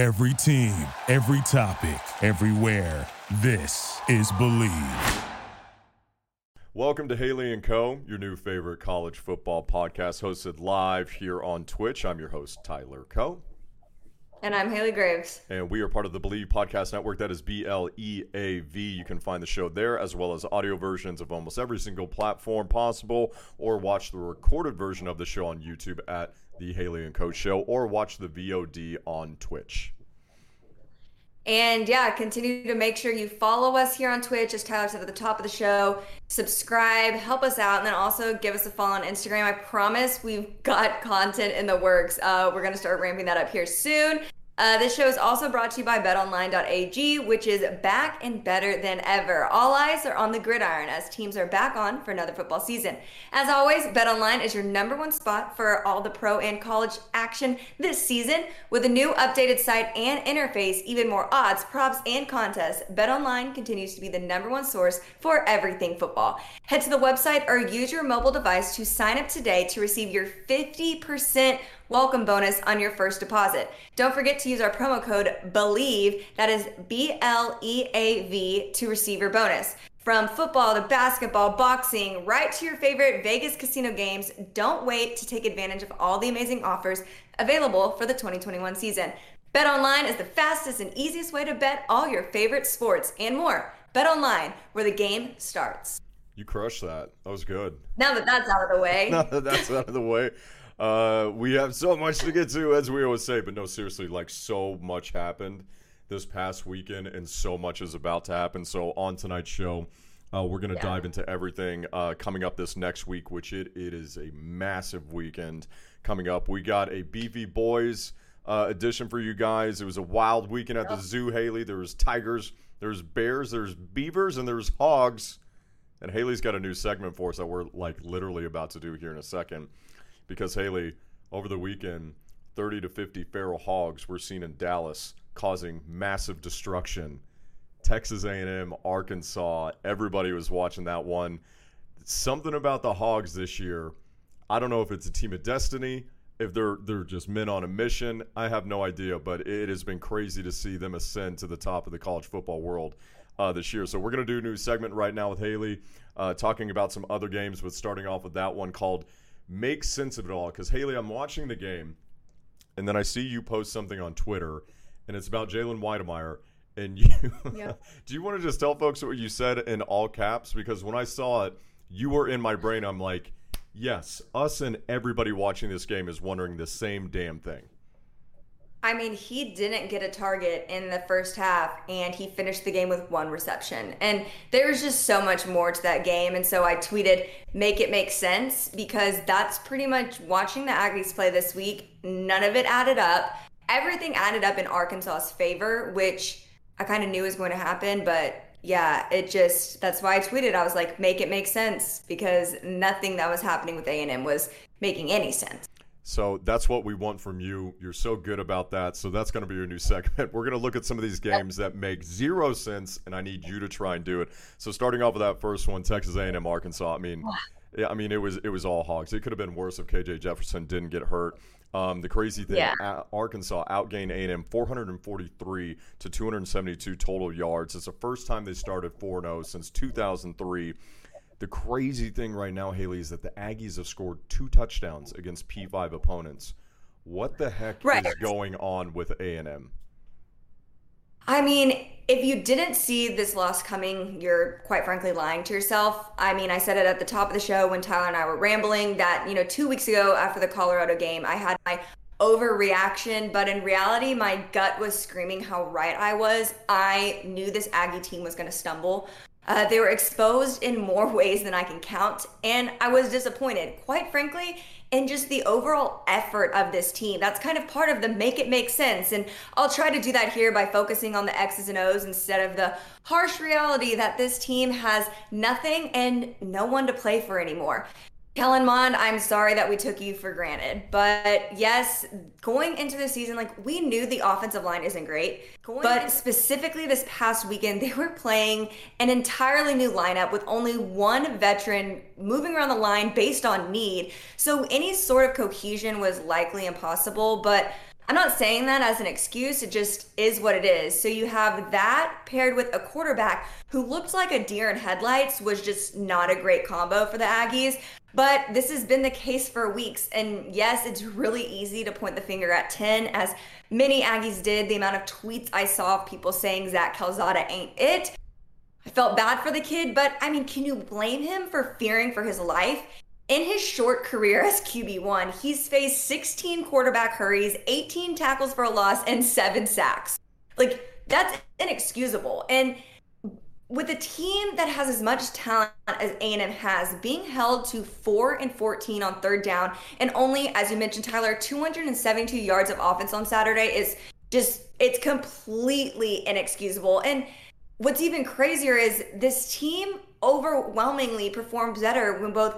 Every team, every topic, everywhere. This is Bleav. Welcome to Haley and Co., your new favorite college football podcast, hosted live here on Twitch. I'm your host, Tyler Coe. And I'm Haley Graves. And we are part of the Bleav Podcast Network. That is B L E A V. You can find the show there as well as audio versions of almost every single platform possible, or watch the recorded version of the show on YouTube at The Haley and Co. Show, or watch the VOD on Twitch. And yeah, continue to make sure you follow us here on Twitch, as Tyler said at the top of the show. Subscribe, help us out, and then also give us a follow on Instagram. I promise we've got content in the works. Uh, we're going to start ramping that up here soon. Uh, this show is also brought to you by betonline.ag, which is back and better than ever. All eyes are on the gridiron as teams are back on for another football season. As always, BetOnline is your number one spot for all the pro and college action this season. With a new updated site and interface, even more odds, props, and contests, BetOnline continues to be the number one source for everything football. Head to the website or use your mobile device to sign up today to receive your 50% welcome bonus on your first deposit. Don't forget to use our promo code BLEAV, that is B L E A V, to receive your bonus. From football to basketball, boxing, right to your favorite Vegas casino games, don't wait to take advantage of all the amazing offers available for the 2021 season. Bet online is the fastest and easiest way to bet all your favorite sports and more. Bet online, where the game starts. You crushed that. That was good. Now that that's out of the way. now that that's out of the way. Uh, we have so much to get to, as we always say, but no, seriously, like so much happened this past weekend, and so much is about to happen. So on tonight's show, uh, we're going to yeah. dive into everything uh, coming up this next week, which it, it is a massive weekend coming up. We got a BV Boys uh, edition for you guys. It was a wild weekend at the zoo, Haley. There was tigers, there's bears, there's beavers, and there's hogs. And Haley's got a new segment for us that we're like literally about to do here in a second because Haley, over the weekend, 30 to 50 feral hogs were seen in Dallas, causing massive destruction. Texas A&M, Arkansas, everybody was watching that one. Something about the hogs this year. I don't know if it's a team of destiny, if they're they're just men on a mission. I have no idea, but it has been crazy to see them ascend to the top of the college football world uh, this year. So we're gonna do a new segment right now with Haley, uh, talking about some other games. But starting off with that one called make sense of it all. Because Haley, I'm watching the game, and then I see you post something on Twitter, and it's about Jalen Wydermyer. And you, yeah. do you want to just tell folks what you said in all caps? Because when I saw it, you were in my brain. I'm like, yes, us and everybody watching this game is wondering the same damn thing. I mean, he didn't get a target in the first half and he finished the game with one reception. And there's just so much more to that game. And so I tweeted, make it make sense because that's pretty much watching the Aggies play this week. None of it added up. Everything added up in Arkansas's favor, which I kind of knew was going to happen. But yeah, it just, that's why I tweeted. I was like, make it make sense because nothing that was happening with A&M was making any sense. So that's what we want from you. You're so good about that. So that's going to be your new segment. We're going to look at some of these games that make zero sense, and I need you to try and do it. So starting off with that first one, Texas A&M, Arkansas. I mean, yeah, I mean it was it was all hogs. It could have been worse if KJ Jefferson didn't get hurt. Um, the crazy thing, yeah. Arkansas outgained A&M 443 to 272 total yards. It's the first time they started 4-0 since 2003. The crazy thing right now, Haley, is that the Aggies have scored two touchdowns against P5 opponents. What the heck right. is going on with A&M? I mean, if you didn't see this loss coming, you're quite frankly lying to yourself. I mean, I said it at the top of the show when Tyler and I were rambling that, you know, two weeks ago after the Colorado game, I had my overreaction, but in reality, my gut was screaming how right I was. I knew this Aggie team was going to stumble. Uh, they were exposed in more ways than I can count, and I was disappointed, quite frankly, in just the overall effort of this team. That's kind of part of the make it make sense, and I'll try to do that here by focusing on the X's and O's instead of the harsh reality that this team has nothing and no one to play for anymore. Kellen Mond, I'm sorry that we took you for granted. But yes, going into the season, like we knew the offensive line isn't great. Going but specifically this past weekend, they were playing an entirely new lineup with only one veteran moving around the line based on need. So any sort of cohesion was likely impossible. But I'm not saying that as an excuse, it just is what it is. So you have that paired with a quarterback who looked like a deer in headlights, was just not a great combo for the Aggies. But this has been the case for weeks. And yes, it's really easy to point the finger at 10, as many Aggies did. The amount of tweets I saw of people saying Zach Calzada ain't it. I felt bad for the kid, but I mean, can you blame him for fearing for his life? In his short career as QB1, he's faced 16 quarterback hurries, 18 tackles for a loss, and seven sacks. Like, that's inexcusable. And with a team that has as much talent as A&M has, being held to 4 and 14 on third down and only, as you mentioned, Tyler, 272 yards of offense on Saturday is just, it's completely inexcusable. And what's even crazier is this team overwhelmingly performed better when both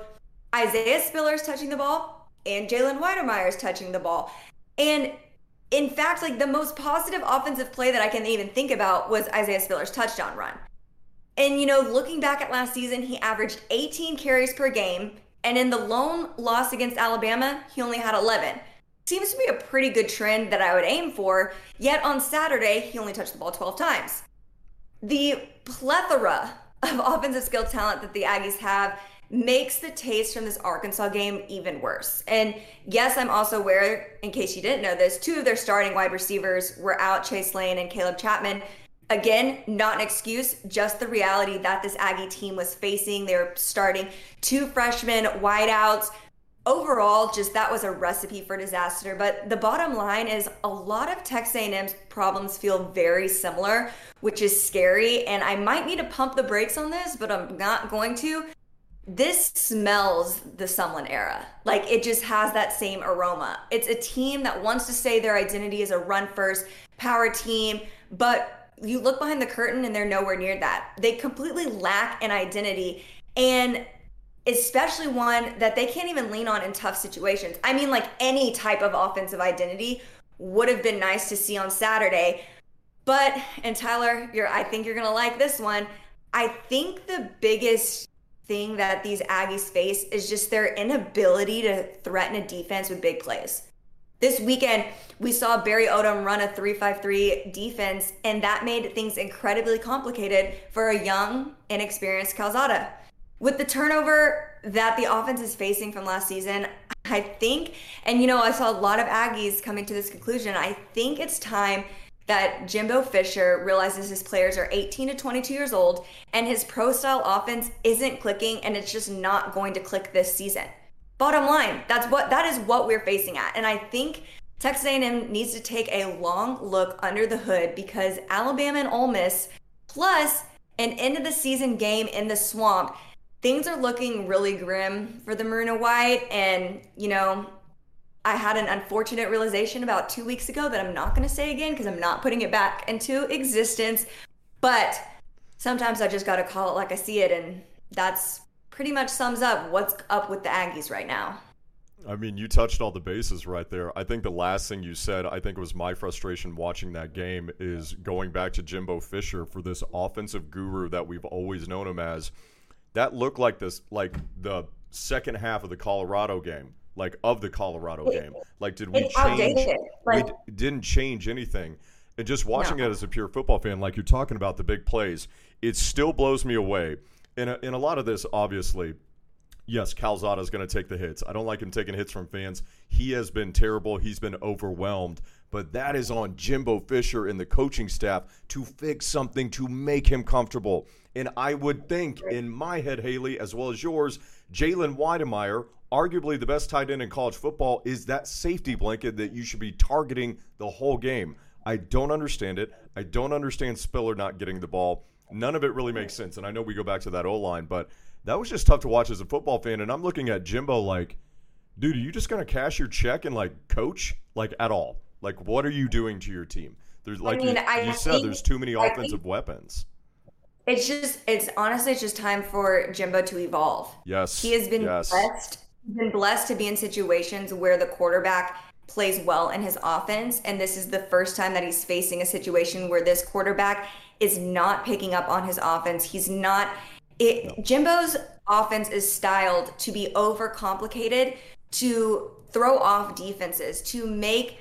Isaiah Spiller's touching the ball and Jalen Wydermyer's touching the ball. And in fact, like the most positive offensive play that I can even think about was Isaiah Spiller's touchdown run. And you know, looking back at last season, he averaged 18 carries per game, and in the lone loss against Alabama, he only had 11. Seems to be a pretty good trend that I would aim for. Yet on Saturday, he only touched the ball 12 times. The plethora of offensive skill talent that the Aggies have makes the taste from this Arkansas game even worse. And yes, I'm also aware, in case you didn't know this, two of their starting wide receivers were out Chase Lane and Caleb Chapman. Again, not an excuse, just the reality that this Aggie team was facing. They were starting two freshmen wideouts. Overall, just that was a recipe for disaster. But the bottom line is a lot of Texas A&M's problems feel very similar, which is scary. And I might need to pump the brakes on this, but I'm not going to this smells the Sumlin era. Like it just has that same aroma. It's a team that wants to say their identity is a run first power team, but you look behind the curtain and they're nowhere near that. They completely lack an identity and especially one that they can't even lean on in tough situations. I mean like any type of offensive identity would have been nice to see on Saturday. But and Tyler, you're I think you're going to like this one. I think the biggest thing that these Aggies face is just their inability to threaten a defense with big plays. This weekend, we saw Barry Odom run a 3-5-3 defense, and that made things incredibly complicated for a young, inexperienced Calzada. With the turnover that the offense is facing from last season, I think, and you know, I saw a lot of Aggies coming to this conclusion. I think it's time that Jimbo Fisher realizes his players are 18 to 22 years old and his pro style offense isn't clicking and it's just not going to click this season. Bottom line, that's what that is what we're facing at. And I think Texas A&M needs to take a long look under the hood because Alabama and Ole Miss plus an end of the season game in the swamp, things are looking really grim for the Maroon and White and, you know, I had an unfortunate realization about two weeks ago that I'm not going to say again because I'm not putting it back into existence. But sometimes I just got to call it like I see it. And that's pretty much sums up what's up with the Aggies right now. I mean, you touched all the bases right there. I think the last thing you said, I think was my frustration watching that game, is going back to Jimbo Fisher for this offensive guru that we've always known him as. That looked like this, like the second half of the Colorado game like of the Colorado game? Like, did we change? Like, we d- didn't change anything. And just watching no. it as a pure football fan, like you're talking about the big plays, it still blows me away. And a, and a lot of this, obviously, yes, Calzada is going to take the hits. I don't like him taking hits from fans. He has been terrible. He's been overwhelmed. But that is on Jimbo Fisher and the coaching staff to fix something to make him comfortable. And I would think, in my head, Haley, as well as yours, Jalen Wydermyer arguably the best tight end in college football is that safety blanket that you should be targeting the whole game. I don't understand it. I don't understand Spiller not getting the ball. None of it really makes sense. And I know we go back to that O line, but that was just tough to watch as a football fan. And I'm looking at Jimbo like, dude, are you just going to cash your check and like coach like at all? Like, what are you doing to your team? There's like I mean, you, you said, there's too many offensive weapons. It's just, it's honestly, it's just time for Jimbo to evolve. Yes. He has been yes. blessed been blessed to be in situations where the quarterback plays well in his offense. And this is the first time that he's facing a situation where this quarterback is not picking up on his offense. He's not. It, no. Jimbo's offense is styled to be overcomplicated, to throw off defenses, to make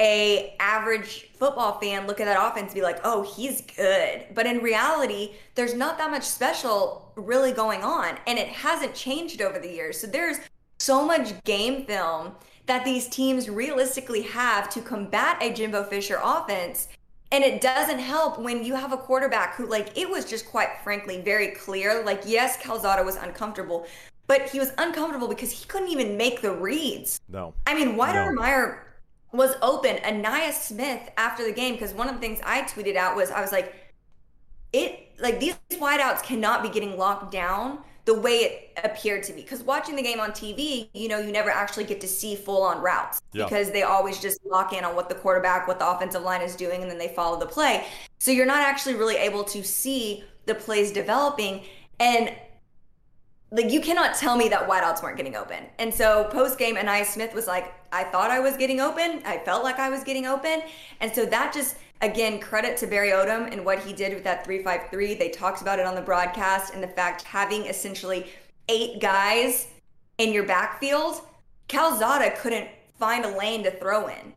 a average football fan look at that offense and be like, "Oh, he's good." But in reality, there's not that much special really going on, and it hasn't changed over the years. So there's so much game film that these teams realistically have to combat a Jimbo Fisher offense. And it doesn't help when you have a quarterback who, like, it was just quite frankly very clear. Like, yes, Calzada was uncomfortable, but he was uncomfortable because he couldn't even make the reads. No. I mean, Wydermyer no. Was open. Ainias Smith after the game, because one of the things I tweeted out was I was like, it like these wideouts cannot be getting locked down the way it appeared to be. Because watching the game on TV, you know, you never actually get to see full on routes yeah. because they always just lock in on what the quarterback, what the offensive line is doing, and then they follow the play. So you're not actually really able to see the plays developing. And like you cannot tell me that wideouts weren't getting open. And so post game, Ainias Smith was like, I thought I was getting open. I felt like I was getting open. And so that just again, credit to Barry Odom and what he did with that 353. They talked about it on the broadcast and the fact having essentially eight guys in your backfield, Calzada couldn't find a lane to throw in.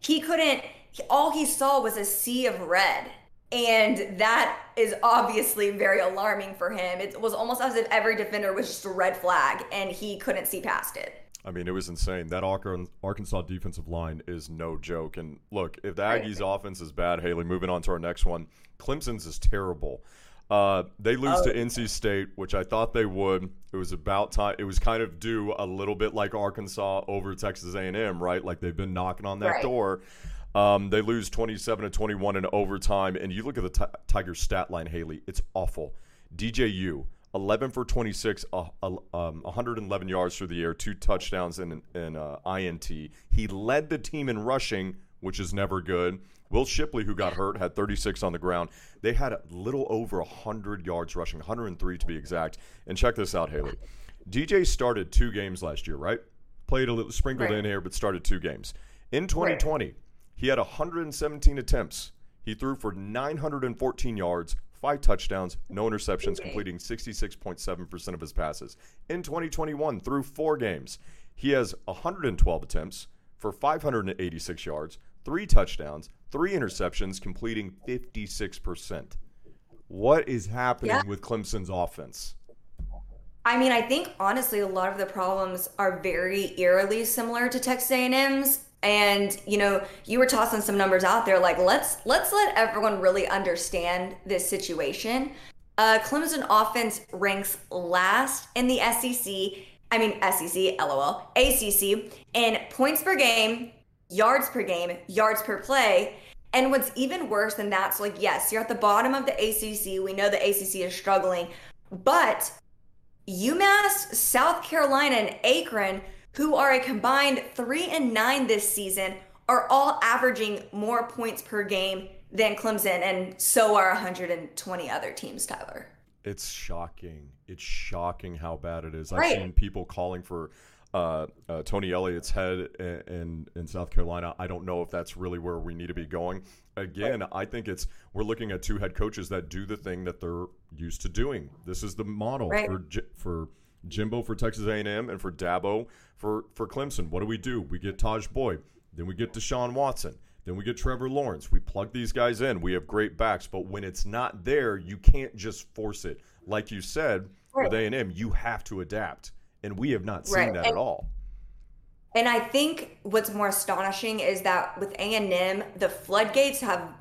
He couldn't, all he saw was a sea of red and that is obviously very alarming for him. It was almost as if every defender was just a red flag and he couldn't see past it. I mean, it was insane. That Arkansas defensive line is no joke. And look, if the Aggies' right. offense is bad, Haley, moving on to our next one, Clemson's is terrible. Uh, they lose oh. to NC State, which I thought they would. It was about time. It was kind of due a little bit like Arkansas over Texas A&M, right? Like they've been knocking on that right. door. Um, they lose 27 to 21 in overtime. And you look at the t- Tigers stat line, Haley, it's awful. DJU, 11 for 26, uh, uh, um, 111 yards through the air, two touchdowns and an uh, INT. He led the team in rushing, which is never good. Will Shipley, who got hurt, had 36 on the ground. They had a little over 100 yards rushing, 103 to be exact. And check this out, Haley. DJ started two games last year, right? Played a little, sprinkled right. in here, but started two games. In 2020, right. He had 117 attempts. He threw for 914 yards, five touchdowns, no interceptions, completing 66.7% of his passes. In 2021, through four games, he has 112 attempts for 586 yards, three touchdowns, three interceptions, completing 56%. What is happening yeah. with Clemson's offense? I mean, I think honestly, a lot of the problems are very eerily similar to Texas A&M's and you know you were tossing some numbers out there like let's let's let everyone really understand this situation. Uh clemson offense ranks last in the sec i mean sec lol acc in points per game yards per game yards per play. And what's even worse than that so like yes you're at the bottom of the acc we know the acc is struggling. But umass south carolina and akron who are a combined three and nine this season, are all averaging more points per game than Clemson, and so are 120 other teams, Tyler. It's shocking. It's shocking how bad it is. Right. I've seen people calling for uh, uh, Tony Elliott's head in, in, South Carolina. I don't know if that's really where we need to be going. Again, right. I think it's we're looking at two head coaches that do the thing that they're used to doing. This is the model right. for for Jimbo for Texas A&M and for Dabo for for Clemson. What do we do? We get Tajh Boyd, then we get Deshaun Watson, then we get Trevor Lawrence. We plug these guys in. We have great backs, but when it's not there, you can't just force it. Like you said right. with A&M, you have to adapt, and we have not seen right. that and, at all. And I think what's more astonishing is that with A&M, the floodgates have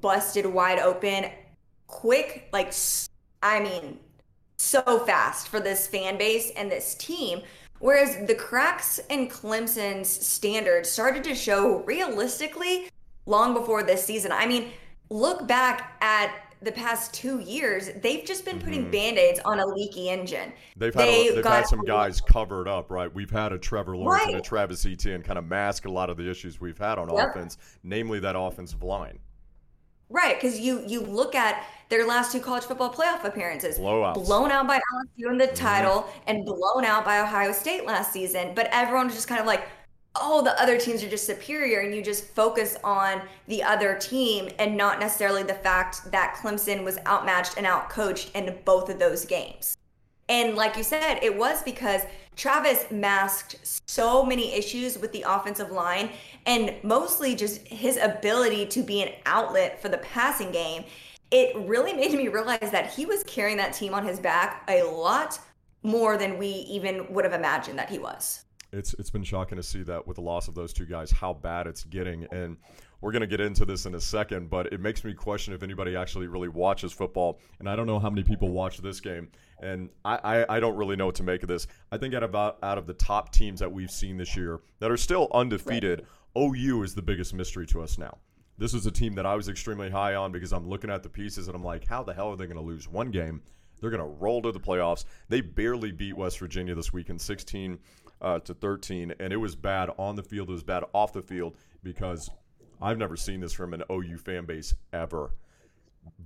busted wide open quick like I mean so fast for this fan base and this team. Whereas the cracks in Clemson's standards started to show realistically long before this season. I mean, look back at the past two years, they've just been putting mm-hmm. band-aids on a leaky engine. They've had, they a, they've had some guys covered up, right? We've had a Trevor Lawrence right. and a Travis Etienne kind of mask a lot of the issues we've had on yep. offense, namely that offensive line. Right, because you you look at their last two college football playoff appearances, Blowouts. blown out by LSU in the mm-hmm. title, mm-hmm. and blown out by Ohio State last season. But everyone was just kind of like, "Oh, the other teams are just superior," and you just focus on the other team and not necessarily the fact that Clemson was outmatched and outcoached in both of those games. And like you said, it was because Travis masked so many issues with the offensive line and mostly just his ability to be an outlet for the passing game. It really made me realize that he was carrying that team on his back a lot more than we even would have imagined that he was. It's it's been shocking to see that with the loss of those two guys, how bad it's getting. And we're going to get into this in a second, but it makes me question if anybody actually really watches football. And I don't know how many people watch this game. And I, I, I don't really know what to make of this. I think out about out of the top teams that we've seen this year that are still undefeated, right. OU is the biggest mystery to us now. This was a team that I was extremely high on because I'm looking at the pieces and I'm like, how the hell are they going to lose one game? They're going to roll to the playoffs. They barely beat West Virginia this weekend, 16 uh, to 13, and it was bad on the field. It was bad off the field because I've never seen this from an OU fan base ever.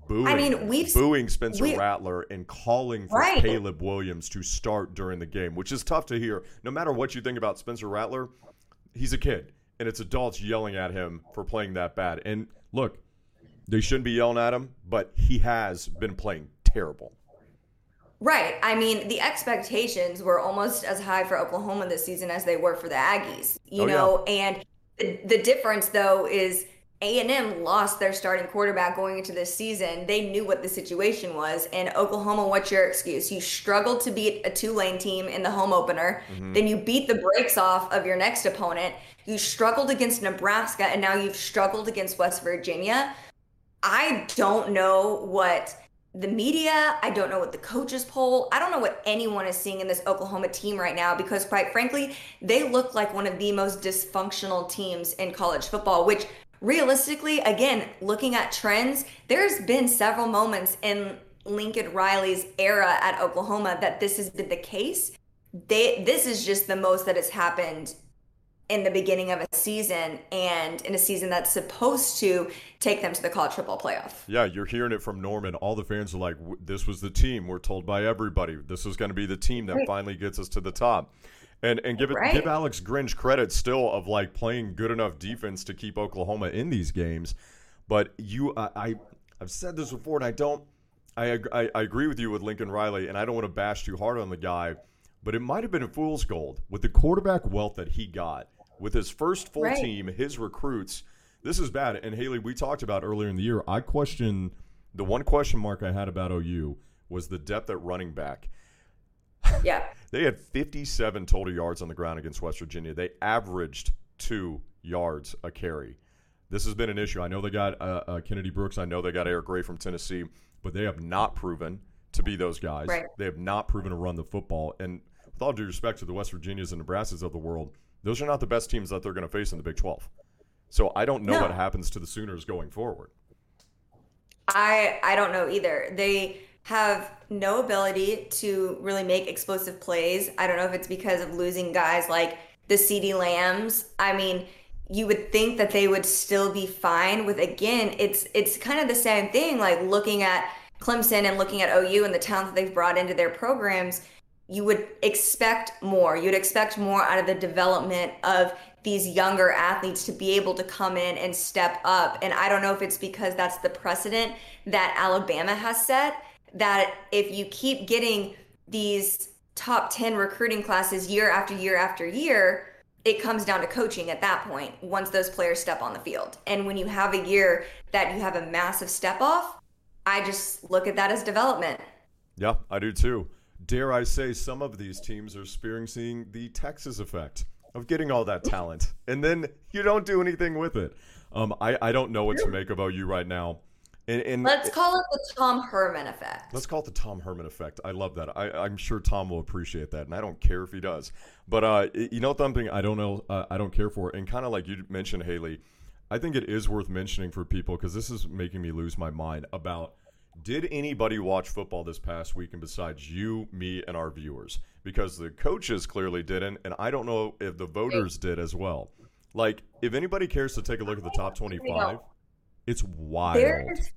Booing, I mean, we've booing Spencer we, Rattler and calling for right. Caleb Williams to start during the game, which is tough to hear. No matter what you think about Spencer Rattler, he's a kid, and it's adults yelling at him for playing that bad. And look, they shouldn't be yelling at him, but he has been playing terrible. Right. I mean, the expectations were almost as high for Oklahoma this season as they were for the Aggies. You oh, know, yeah. and the, the difference though is a&M lost their starting quarterback going into this season. They knew what the situation was. And Oklahoma, what's your excuse? You struggled to beat a Tulane team in the home opener. Mm-hmm. Then you beat the brakes off of your next opponent. You struggled against Nebraska, and now you've struggled against West Virginia. I don't know what the media, I don't know what the coaches poll, I don't know what anyone is seeing in this Oklahoma team right now because, quite frankly, they look like one of the most dysfunctional teams in college football, which realistically, again, looking at trends, there's been several moments in Lincoln Riley's era at Oklahoma that this has been the case. They, this is just the most that has happened in the beginning of a season and in a season that's supposed to take them to the college football playoff. Yeah, you're hearing it from Norman. All the fans are like, this was the team. We're told by everybody. This is going to be the team that finally gets us to the top. And and give it right. give Alex Grinch credit still of like playing good enough defense to keep Oklahoma in these games. But you, I, I I've said this before, and I don't. I, I, I agree with you with Lincoln Riley, and I don't want to bash too hard on the guy, but it might have been a fool's gold with the quarterback wealth that he got with his first full right. team, his recruits. This is bad. And Haley, we talked about earlier in the year. I question the one question mark I had about OU was the depth at running back. Yeah. they had 57 total yards on the ground against West Virginia. They averaged two yards a carry. This has been an issue. I know they got uh, uh, Kennedy Brooks. I know they got Eric Gray from Tennessee, but they have not proven to be those guys. Right. They have not proven to run the football. And with all due respect to the West Virginias and Nebraskas of the world, those are not the best teams that they're going to face in the Big 12. So I don't know no. what happens to the Sooners going forward. I I don't know either. They have no ability to really make explosive plays. I don't know if it's because of losing guys like the CeeDee Lambs. I mean, you would think that they would still be fine with again, it's it's kind of the same thing like looking at Clemson and looking at OU and the talent that they've brought into their programs you would expect more. You'd expect more out of the development of these younger athletes to be able to come in and step up. And I don't know if it's because that's the precedent that Alabama has set that if you keep getting these top 10 recruiting classes year after year after year, it comes down to coaching at that point once those players step on the field. And when you have a year that you have a massive step off, I just look at that as development. Yeah, I do too dare I say, some of these teams are experiencing the Texas effect of getting all that talent, and then you don't do anything with it. Um, I, I don't know what to make of OU right now. And, and let's call it the Tom Herman effect. Let's call it the Tom Herman effect. I love that. I, am sure Tom will appreciate that, and I don't care if he does. But uh, you know something I don't know, uh, I don't care for, and kind of like you mentioned, Haley. I think it is worth mentioning for people because this is making me lose my mind about did anybody watch football this past weekend besides you, me, and our viewers? Because the coaches clearly didn't, and I don't know if the voters did as well. Like, if anybody cares to take a look at the top 25, it's wild. There's,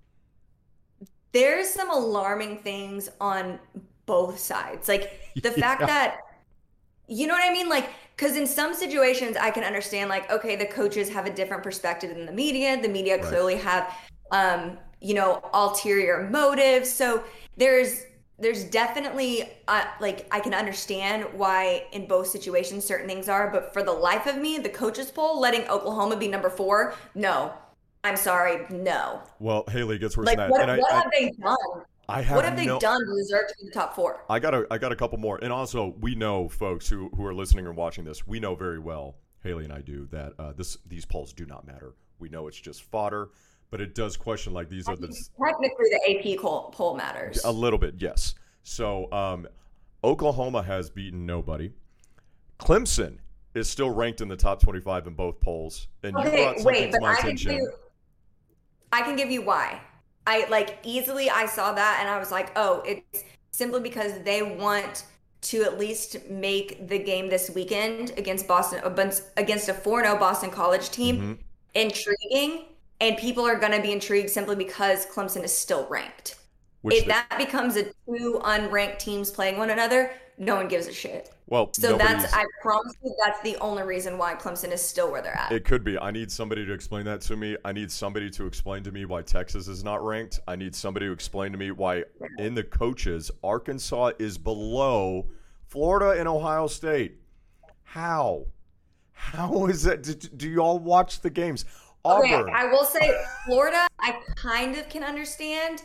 there's some alarming things on both sides. Like, the yeah. fact that, you know what I mean? Like, because in some situations, I can understand, like, okay, the coaches have a different perspective than the media. The media right. clearly have um, you know, ulterior motives. So there's there's definitely uh, like I can understand why in both situations certain things are, but for the life of me, the coaches poll letting Oklahoma be number four, no. I'm sorry, no. Well, Haley gets worse Like than that. what, and what I, have they done? I have What have they no, done to deserve to be in the top four? I got a I got a couple more, and also we know folks who who are listening and watching this. We know very well, Haley and I do that uh, this these polls do not matter. We know it's just fodder, but it does question like these are the Technically, the AP poll, poll matters. a little bit, yes. So um, Oklahoma has beaten nobody. Clemson is still ranked in the top twenty-five in both polls, and you brought something wait, to but my I can attention. you, I can give you why. I like easily I saw that and I was like, oh, it's simply because they want to at least make the game this weekend against Boston against a 4-0 Boston College team Mm-hmm. intriguing, and people are going to be intrigued simply because Clemson is still ranked. Which if they- that becomes a two unranked teams playing one another, no one gives a shit. Well, So that's I promise you that's the only reason why Clemson is still where they're at. It could be. I need somebody to explain that to me. I need somebody to explain to me why Texas is not ranked. I need somebody to explain to me why in the coaches Arkansas is below Florida and Ohio State. How? How is that? Do, do you all watch the games? Okay, Auburn. I will say Florida, I kind of can understand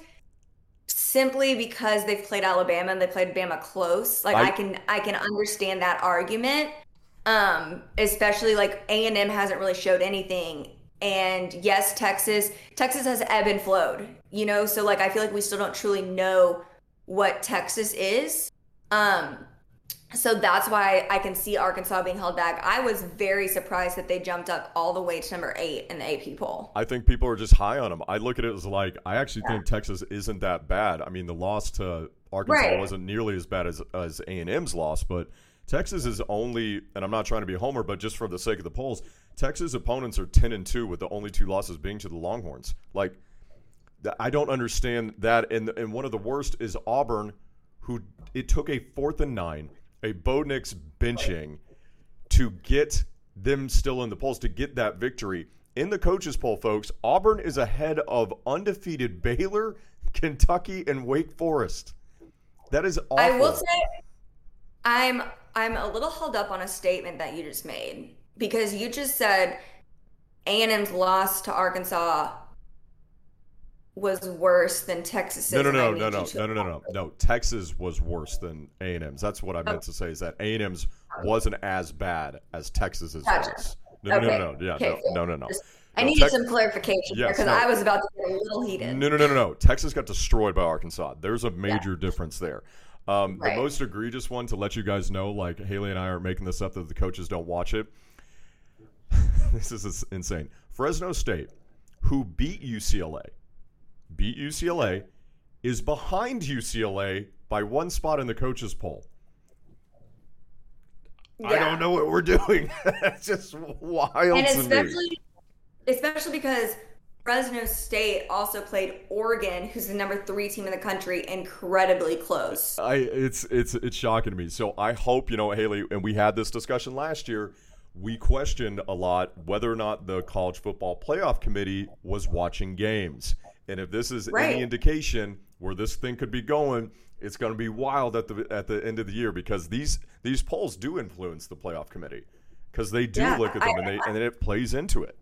simply because they've played Alabama and they played Bama close. Like I- I, can I can understand that argument. Um, especially like A and M hasn't really showed anything. And yes, Texas, Texas has ebb and flowed, you know, so like I feel like we still don't truly know what Texas is. Um, so that's why I can see Arkansas being held back. I was very surprised that they jumped up all the way to number eight in the AP poll. I think people are just high on them. I look at it as like I actually think Texas isn't that bad. I mean, the loss to Arkansas Right. wasn't nearly as bad as as A and M's loss, but Texas is only, and I'm not trying to be a homer, but just for the sake of the polls, Texas opponents are ten and two, with the only two losses being to the Longhorns. Like, I don't understand that. And and one of the worst is Auburn, who it took a fourth and nine, a Bo Nix benching to get them still in the polls to get that victory. In the coaches poll, folks, Auburn is ahead of undefeated Baylor, Kentucky, and Wake Forest. That is awful. I will say I'm I'm a little held up on a statement that you just made because you just said A&M's loss to Arkansas was worse than Texas's. no, no, no, no, no, no, no, no, no. No, Texas was worse than A and M's. That's what I meant to say. Is that A and M's wasn't as bad as Texas's Gotcha. was. No, Okay. no, no, no, yeah, Okay, no, no, no, no. Just- I No, needed Tex- some clarification Yes, because no. I was about to get a little heated. No, no, no, no, no. Texas got destroyed by Arkansas. There's a major difference there. Um, Right. The most egregious one to let you guys know, like Haley and I are making this up that the coaches don't watch it. this is insane. Fresno State, who beat UCLA, beat UCLA, is behind UCLA by one spot in the coaches poll. I don't know what we're doing. it's just wild and especially especially because Fresno State also played Oregon, who's the number three team in the country, incredibly close. I it's it's it's shocking to me. So I hope you know Haley, and we had this discussion last year. We questioned a lot whether or not the college football playoff committee was watching games, and if this is Right. any indication where this thing could be going, it's going to be wild at the at the end of the year because these these polls do influence the playoff committee because they do Yeah, look at them I- and they and then it plays into it.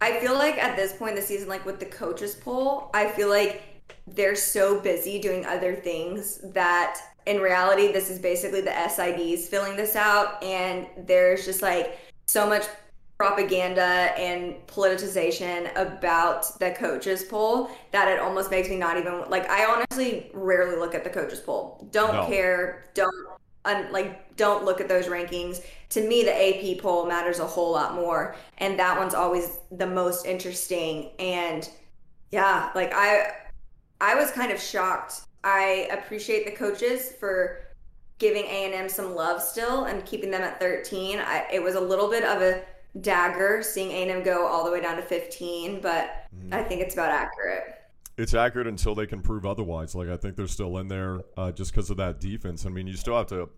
I feel like at this point in the season, like with the coaches poll, I feel like they're so busy doing other things that in reality, this is basically the SIDs filling this out. And there's just like so much propaganda and politicization about the coaches poll that it almost makes me not even like I honestly rarely look at the coaches poll. Don't No. care, don't un, like don't look at those rankings. To me, the AP poll matters a whole lot more, and that one's always the most interesting. And yeah, like I, I was kind of shocked. I appreciate the coaches for giving A and M some love still and keeping them at 13. I, it was a little bit of a dagger seeing A and M go all the way down to 15, but I think it's about accurate. It's accurate until they can prove otherwise. Like I think they're still in there uh, just because of that defense. I mean, you still have to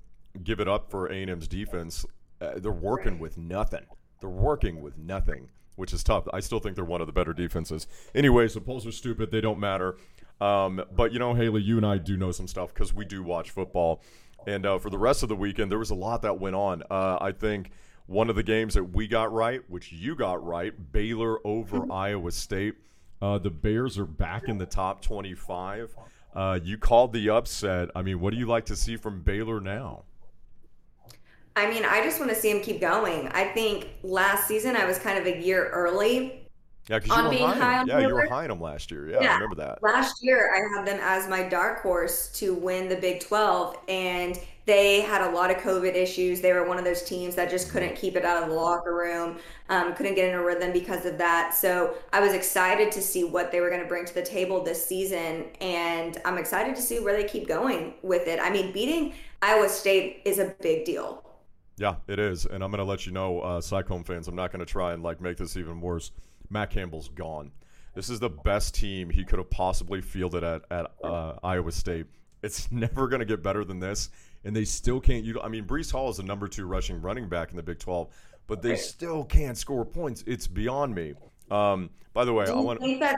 give it up for A and M's defense. Uh, they're working with nothing. They're working with nothing, which is tough. I still think they're one of the better defenses. Anyways, the polls are stupid. They don't matter. Um, but you know, Haley, you and I do know some stuff because we do watch football. And uh, for the rest of the weekend, there was a lot that went on. Uh, I think one of the games that we got right, which you got right, Baylor over Mm-hmm. Iowa State. Uh, the Bears are back in the top 25. Uh, you called the upset. I mean, what do you like to see from Baylor now? I mean, I just want to see him keep going. I think last season I was kind of a year early Yeah, because you On were being high. high on Yeah, you were high on them last year. Yeah, I Yeah. remember that. Last year, I had them as my dark horse to win the Big 12, and they had a lot of COVID issues. They were one of those teams that just couldn't keep it out of the locker room, um, couldn't get in a rhythm because of that. So I was excited to see what they were going to bring to the table this season, and I'm excited to see where they keep going with it. I mean, beating Iowa State is a big deal. Yeah, it is, and I'm going to let you know, uh, Cyclone fans. I'm not going to try and like make this even worse. Matt Campbell's gone. This is the best team he could have possibly fielded at at uh, Iowa State. It's never going to get better than this, and they still can't. You, I mean, Breece Hall is the number two rushing running back in the Big 12, but they still can't score points. It's beyond me. Um, by the way, I want that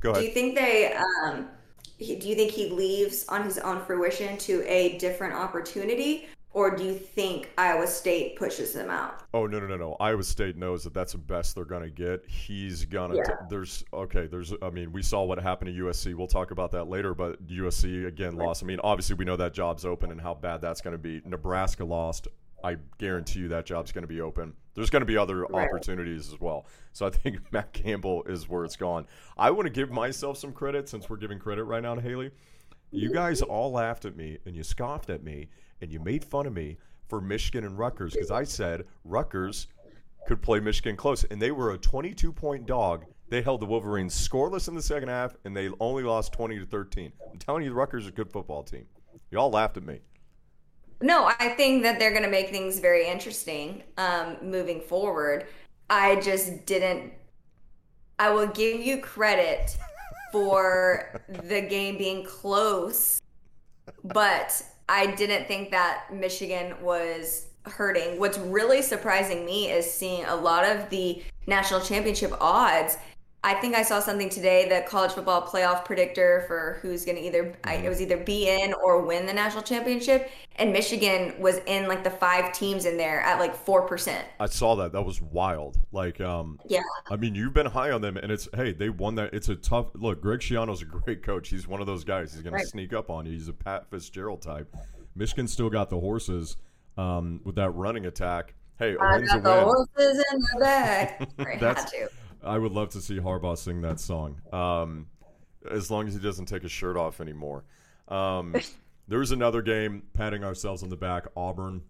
go Do you think they, um, he, do you think he leaves on his own fruition to a different opportunity, or do you think Iowa State pushes him out? Oh no no no no! Iowa State knows that that's the best they're gonna get. He's gonna. Yeah. t- there's okay. There's. I mean, we saw what happened to USC. We'll talk about that later. But USC again lost. I mean, obviously we know that job's open and how bad that's gonna be. Nebraska lost. I guarantee you that job's gonna be open. There's gonna be other Right. opportunities as well. So I think Matt Campbell is where it's gone. I want to give myself some credit since we're giving credit right now to Haley. You mm-hmm. guys all laughed at me and you scoffed at me and you made fun of me for Michigan and Rutgers because I said Rutgers could play Michigan close, and they were a 22 point dog. They held the Wolverines scoreless in the second half, and they only lost 20 to 13. I'm telling you, the Rutgers are a good football team. You all laughed at me. No, I think that they're going to make things very interesting um, moving forward. I just didn't. I will give you credit for the game being close, but I didn't think that Michigan was hurting. What's really surprising me is seeing a lot of the national championship odds. I think I saw something today that college football playoff predictor for who's going to either I, it was either be in or win the national championship, and Michigan was in like the five teams in there at like four percent. I saw that. That was wild. Like, um, Yeah, I mean, you've been high on them, and it's hey, they won that. It's a tough look. Greg Schiano's a great coach. He's one of those guys. He's going Right. to sneak up on you. He's a Pat Fitzgerald type. Michigan still got the horses um, with that running attack. Hey, I got the win. horses in the back. That's-. I would love to see Harbaugh sing that song. Um, as long as he doesn't take his shirt off anymore. Um, there's another game, patting ourselves on the back. Auburn.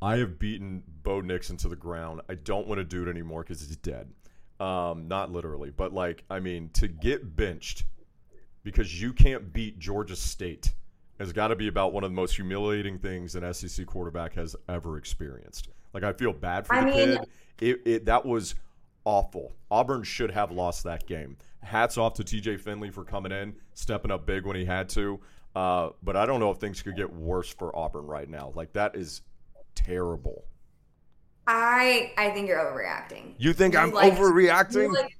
I have beaten Bo Nix into the ground. I don't want to do it anymore because he's dead. Um, not literally, but like, I mean, to get benched because you can't beat Georgia State has got to be about one of the most humiliating things an SEC quarterback has ever experienced. Like, I feel bad for I the mean- kid. It, it that was awful. Auburn should have lost that game. Hats off to TJ Finley for coming in, stepping up big when he had to. Uh, but I don't know if things could get worse for Auburn right now. Like that is terrible. I I think you're overreacting. You think You I'm like- overreacting? You like,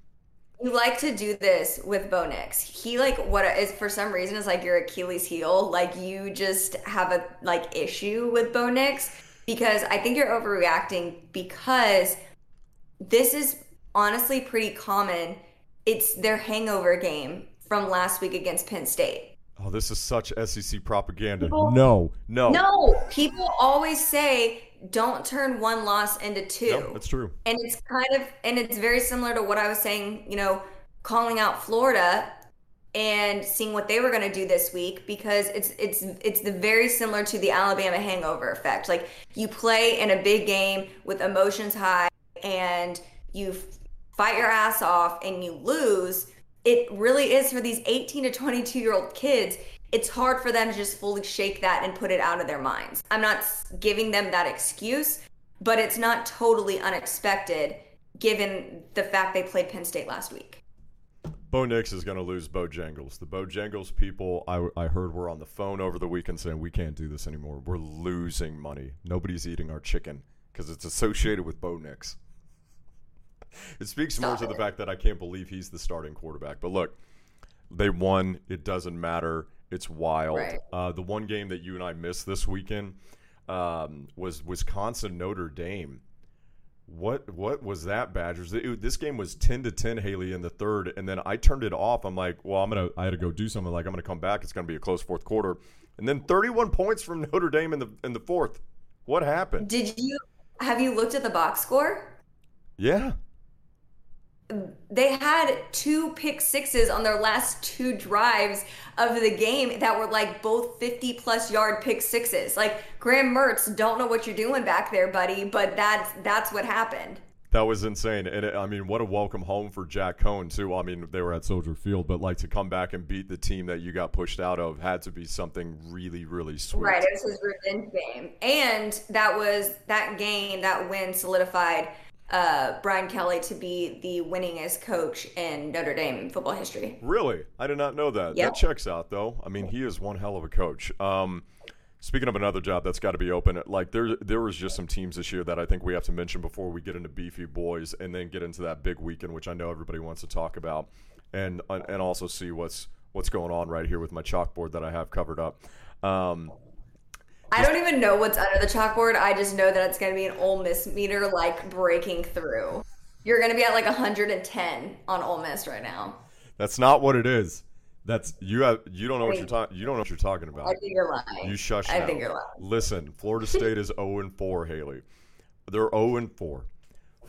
you like to do this with Bo Nix. He like what is for some reason is like your Achilles heel. Like you just have a like issue with Bo Nix because I think you're overreacting because this is honestly pretty common. It's their hangover game from last week against Penn State. oh, this is such SEC propaganda. People- no, no, No, people always say don't turn one loss into two. no, it's true. And it's kind of, and it's very similar to what I was saying, you know, calling out Florida and seeing what they were going to do this week because it's it's it's the very similar to the Alabama hangover effect. Like you play in a big game with emotions high and you fight your ass off and you lose. It really is for these 18 to 22 year old kids. It's hard for them to just fully shake that and put it out of their minds. I'm not giving them that excuse, but it's not totally unexpected given the fact they played Penn State last week. Bo Nix is going to lose Bojangles. The Bojangles people, I, I heard, were on the phone over the weekend saying, we can't do this anymore. We're losing money. Nobody's eating our chicken because it's associated with Bo Nix. It speaks more Stop to the fact that I can't believe he's the starting quarterback. But look, They won. It doesn't matter. It's wild. Right. Uh, the one game that you and I missed this weekend um, was Wisconsin Notre Dame. What what was that, Badgers? It- this game was ten to ten, Haley, in the third, and then I turned it off. I'm like, well, I'm gonna I had to go do something. Like I'm gonna come back. It's gonna be a close fourth quarter, and then 31 points from Notre Dame in the in the fourth. What happened? Did you have you looked at the box score? Yeah, They had two pick sixes on their last two drives of the game that were like both 50 plus yard pick sixes. Like Graham Mertz, don't know what you're doing back there, buddy, but that's that's what happened. that was insane. And it, I mean, what a welcome home for Jack Coan too. I mean, they were at Soldier Field, but like to come back and beat the team that you got pushed out of had to be something really, really sweet. Right, it was his revenge game, and that was that game, that win solidified uh, Brian Kelly to be the winningest coach in Notre Dame football history. Really? I did not know that. Yep. That checks out, though. I mean, he is one hell of a coach. Um, speaking of another job that's got to be open, like there, there was just some teams this year that I think we have to mention before we get into beefy boys and then get into that big weekend, which I know everybody wants to talk about, and and also see what's what's going on right here with my chalkboard that I have covered up. Um, I don't even know what's under the chalkboard. I just know that it's going to be an Ole Miss meter like breaking through. You're going to be at like 110 on Ole Miss right now. that's not what it is. That's you have you don't know what you're talking you don't know what you're talking about. I think you're lying. You shush. I now. think you're lying. Listen, Florida State is 0 and 4, Haley. They're 0 and 4.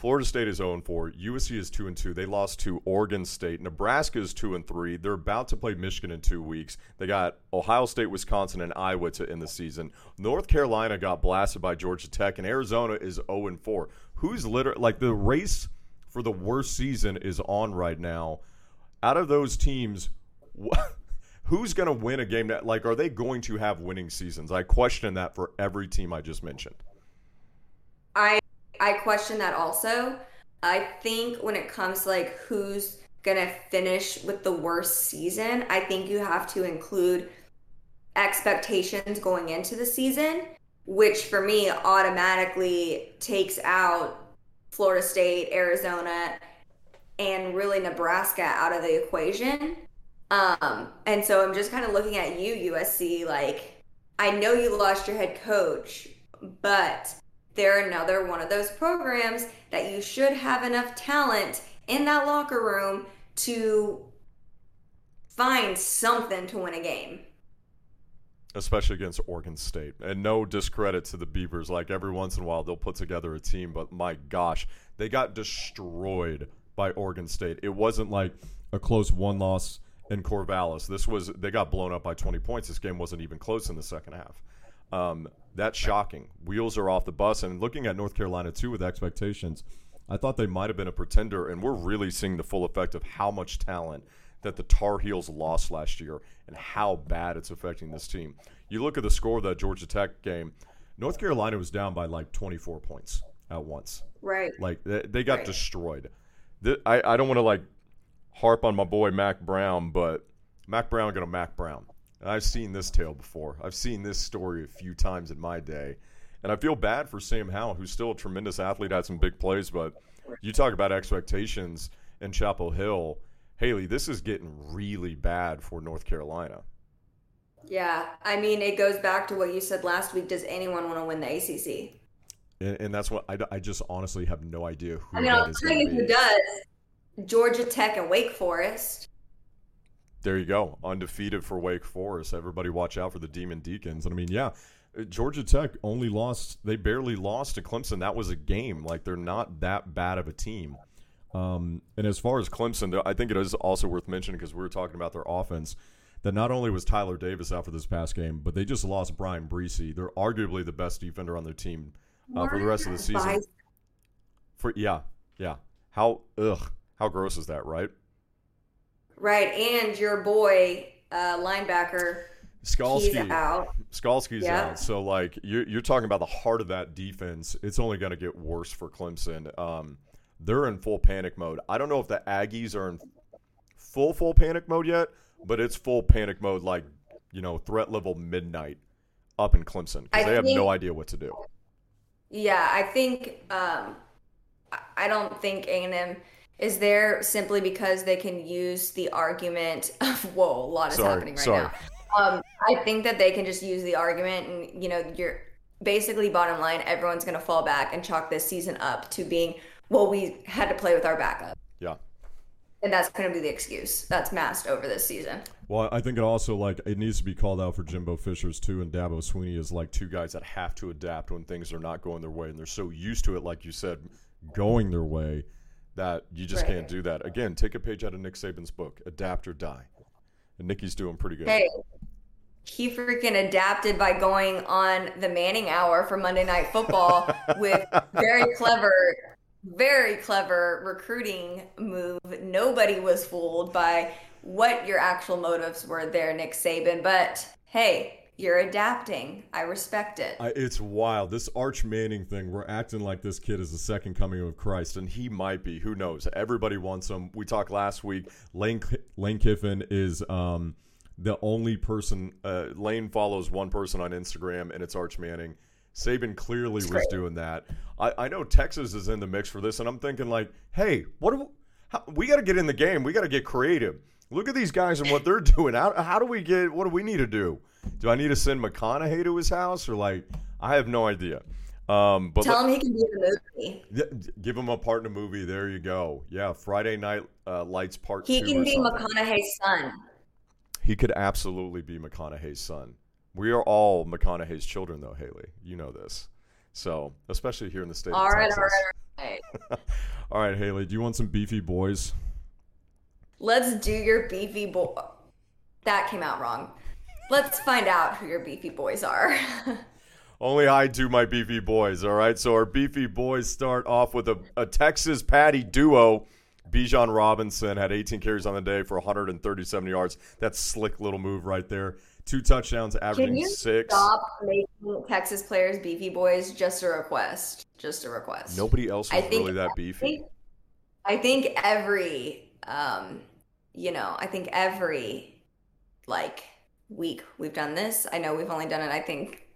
Florida State is 0 and 4. USC is 2 and 2. They lost to Oregon State. Nebraska is 2 and 3. They're about to play Michigan in 2 weeks. They got Ohio State, Wisconsin and Iowa to end the season. North Carolina got blasted by Georgia Tech and Arizona is 0 and 4. Who's literally like the race for the worst season is on right now. Out of those teams, wh- who's going to win a game that like are they going to have winning seasons? I question that for every team I just mentioned. I question that also. I think when it comes to like who's gonna finish with the worst season, I think you have to include expectations going into the season, which for me automatically takes out Florida State, Arizona, and really Nebraska out of the equation. Um, and so I'm just kind of looking at you, USC, like I know you lost your head coach, but they're another one of those programs that you should have enough talent in that locker room to find something to win a game. especially against Oregon State. And no discredit to the Beavers. Like every once in a while, they'll put together a team, but my gosh, they got destroyed by Oregon State. It wasn't like a close one loss in Corvallis. This was they got blown up by 20 points. This game wasn't even close in the second half. Um, that's shocking. Wheels are off the bus. And looking at North Carolina too with expectations, I thought they might have been a pretender, and we're really seeing the full effect of how much talent that the Tar Heels lost last year and how bad it's affecting this team. You look at the score of that Georgia Tech game, North Carolina was down by like 24 points at once. Right. Like they, they got Right. destroyed. Th- I, I don't want to like harp on my boy Mack Brown, but Mack Brown gonna Mack Brown. And I've seen this tale before. I've seen this story a few times in my day. And I feel bad for Sam Howell, who's still a tremendous athlete, had some big plays, but you talk about expectations in Chapel Hill. Haley, this is getting really bad for North Carolina. Yeah. I mean, it goes back to what you said last week. Does anyone want to win the ACC? And, and that's what I, I just honestly have no idea who I mean, I'll tell you who does. Georgia Tech and Wake Forest. There you go. Undefeated for Wake Forest. Everybody watch out for the Demon Deacons. And I mean, yeah, Georgia Tech only lost, they barely lost to Clemson. That was a game. Like, they're not that bad of a team. Um, and as far as Clemson, I think it is also worth mentioning because we were talking about their offense that not only was Tyler Davis out for this past game, but they just lost Bryan Bresee. They're arguably the best defender on their team uh, for the rest of the season. For yeah, yeah. How ugh, how gross is that, right? Right. And your boy, uh, linebacker, Skalski out. Skalski's Yeah. out. So like you're you're talking about the heart of that defense. It's only going to get worse for Clemson. Um, they're in full panic mode. I don't know if the Aggies are in full full panic mode yet, but it's full panic mode like you know threat level midnight up in Clemson because they have think- no idea what to do. Yeah, I think um, I- I don't think A&M is there simply because they can use the argument of whoa, a lot is Sorry, happening right sorry. now. Um, I think that they can just use the argument, and you know, you're basically bottom line. Everyone's going to fall back and chalk this season up to being well, we had to play with our backup, Yeah. and that's going to be the excuse that's masked over this season. Well, I think it also like it needs to be called out for Jimbo Fishers too, and Dabo Swinney is like two guys that have to adapt when things are not going their way, and they're so used to it, like you said, going their way, that you just Right. can't do that. Again, take a page out of Nick Saban's book, "Adapt or Die," and Nicky's doing pretty good. Hey, he freaking adapted by going on the Manning Hour for Monday Night Football with very clever, very clever recruiting move. Nobody was fooled by what your actual motives were there, Nick Saban. But hey, you're adapting. I respect it. I, it's wild. This Arch Manning thing, we're acting like this kid is the second coming of Christ, and he might be. Who knows? Everybody wants him. We talked last week. Lane, Lane Kiffin is um, the only person. Uh, Lane follows one person on Instagram, and it's Arch Manning. Saban clearly was great. doing that. I, I know Texas is in the mix for this, and I'm thinking like, hey, what? Do we, how, we got to get in the game. We got to get creative. Look at these guys and what they're doing. How, how do we get? What do we need to do? Do I need to send McConaughey to his house or like? I have no idea. Um, but Tell him he can be in the movie. give him a part in a movie. There you go. Yeah, Friday Night uh, Lights Part He can be something. McConaughey's son. He could absolutely be McConaughey's son. We are all McConaughey's children, though, Haley. You know this. So, especially here in the state All of right, Texas. all right, all right. All right, Haley. Do you want some beefy boys? Let's do your beefy boy. That came out wrong. Let's find out who your beefy boys are. Only I do my beefy boys, all right? So our beefy boys start off with a, a Texas Patty duo. Bijan Robinson had 18 carries on the day for 137 yards. That's slick little move right there. Two touchdowns, Can averaging you six. stop making Texas players beefy boys? Just a request. Just a request. Nobody else I think- really that I beefy. think, I think every, um, you know, I think every like week we've done this. I know we've only done it, I think,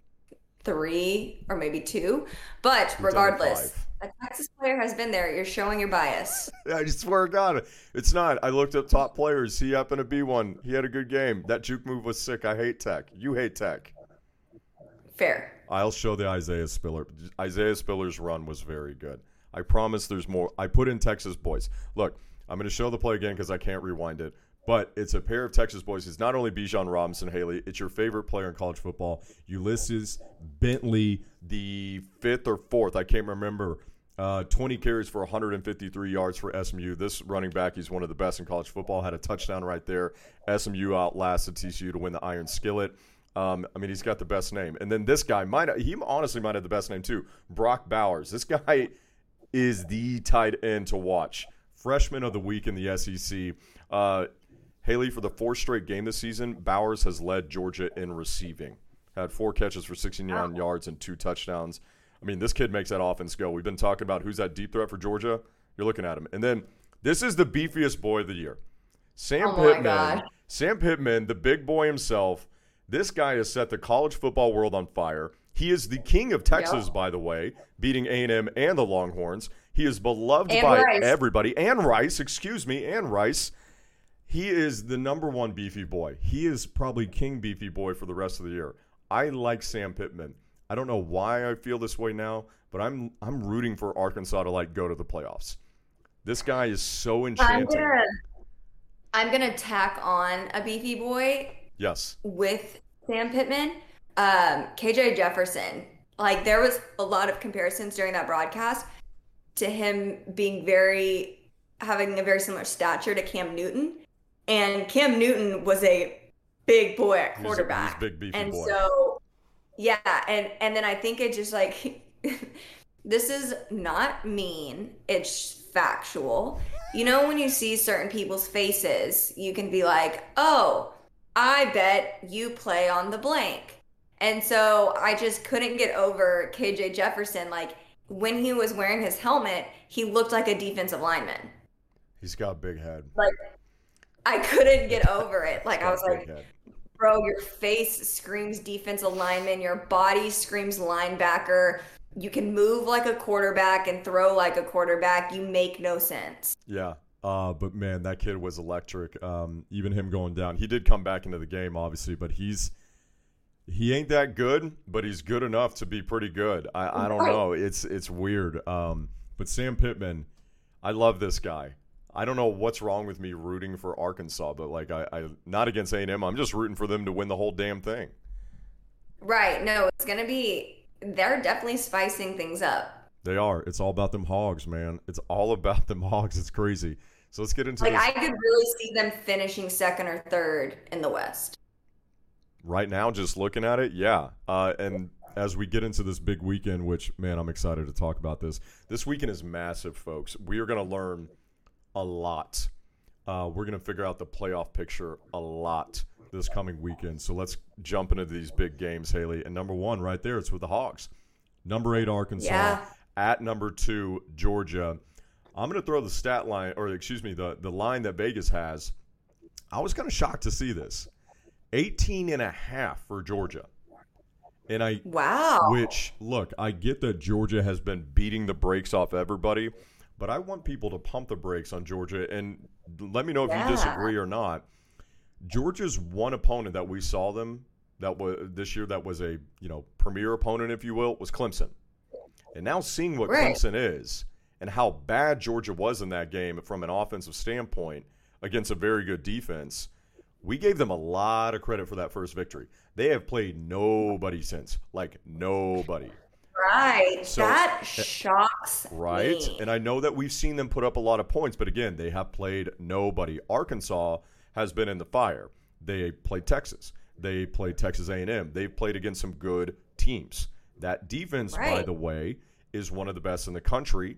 three or maybe two, but We've regardless, a Texas player has been there. You're showing your bias. I swear to God, it's not. I looked up top players. He happened to be one. He had a good game. That juke move was sick. I hate Tech. You hate Tech. Fair. I'll show the Isaiah Spiller. Isaiah Spiller's run was very good. I promise there's more. I put in Texas boys. Look, I'm going to show the play again because I can't rewind it. But it's a pair of Texas boys. It's not only Bijan Robinson, Haley. It's your favorite player in college football, Ulysses Bentley, the fifth or fourth. I can't remember. Uh, 20 carries for 153 yards for SMU. This running back, he's one of the best in college football. Had a touchdown right there. SMU outlasted TCU to win the Iron Skillet. Um, I mean, he's got the best name. And then this guy might he honestly might have the best name too. Brock Bowers. This guy is the tight end to watch. Freshman of the week in the SEC. Uh, Haley, for the fourth straight game this season, Bowers has led Georgia in receiving. Had four catches for 69 yards and two touchdowns. I mean, this kid makes that offense go. We've been talking about who's that deep threat for Georgia. You're looking at him. And then this is the beefiest boy of the year. Sam Oh Pittman. Sam Pittman, the big boy himself. This guy has set the college football world on fire. He is the king of Texas, Yep. by the way, beating A&M and the Longhorns. He is beloved And by Rice. everybody. And Rice, excuse me, and Rice. He is the number one beefy boy. He is probably king beefy boy for the rest of the year. I like Sam Pittman. I don't know why I feel this way now, but I'm I'm rooting for Arkansas to like go to the playoffs. This guy is so I'm enchanting. gonna, I'm gonna tack on a beefy boy Yes. with Sam Pittman, um, KJ Jefferson. Like there was a lot of comparisons during that broadcast to him being very having a very similar stature to Cam Newton, and Cam Newton was a big boy at He's a- he's quarterback, big beefy and boy. so yeah, and and then I think it just like this is not mean; it's factual. You know, when you see certain people's faces, you can be like, oh. I bet you play on the blank. And so I just couldn't get over KJ Jefferson. Like when he was wearing his helmet, he looked like a defensive lineman. He's got a big head. Like I couldn't get over it. Like I was like, head. bro, your face screams defensive lineman, your body screams linebacker. you can move like a quarterback and throw like a quarterback. You make no sense. Yeah. Uh, but man, that kid was electric. Um, even him going down, he did come back into the game, obviously, but he's he ain't that good, but he's good enough to be pretty good. I, I don't know. It's it's weird. Um, but Sam Pittman, I love this guy. I don't know what's wrong with me rooting for Arkansas, but like I, I not against A and M. I'm just rooting for them to win the whole damn thing. Right. No, it's gonna be. They're definitely spicing things up. They are. It's all about them hogs, man. It's all about them hogs. It's crazy. So let's get into like this. I could really see them finishing second or third in the West. Right now, just looking at it, yeah. Uh, and as we get into this big weekend, which man, I'm excited to talk about this. This weekend is massive, folks. We are going to learn a lot. Uh, we're going to figure out the playoff picture a lot this coming weekend. So let's jump into these big games, Haley. And number one, right there, it's with the Hawks. Number eight, Arkansas. Yeah. At number two, Georgia. I'm going to throw the stat line, or excuse me, the, the line that Vegas has. I was kind of shocked to see this. 18 and a half for Georgia. And I Wow. which look, I get that Georgia has been beating the brakes off everybody, but I want people to pump the brakes on Georgia and let me know if Yeah. you disagree or not. Georgia's one opponent that we saw them that was this year that was a, you know, premier opponent if you will, was Clemson. And now seeing what Right. Clemson is and how bad Georgia was in that game from an offensive standpoint against a very good defense, we gave them a lot of credit for that first victory. They have played nobody since. Like nobody. Right. So- that eh, shocks Right? me. And I know that we've seen them put up a lot of points, but again, they have played nobody. Arkansas has been in the fire. They played Texas. They played Texas A&M. They've played against some good teams. That defense, by the way, is one of the best in the country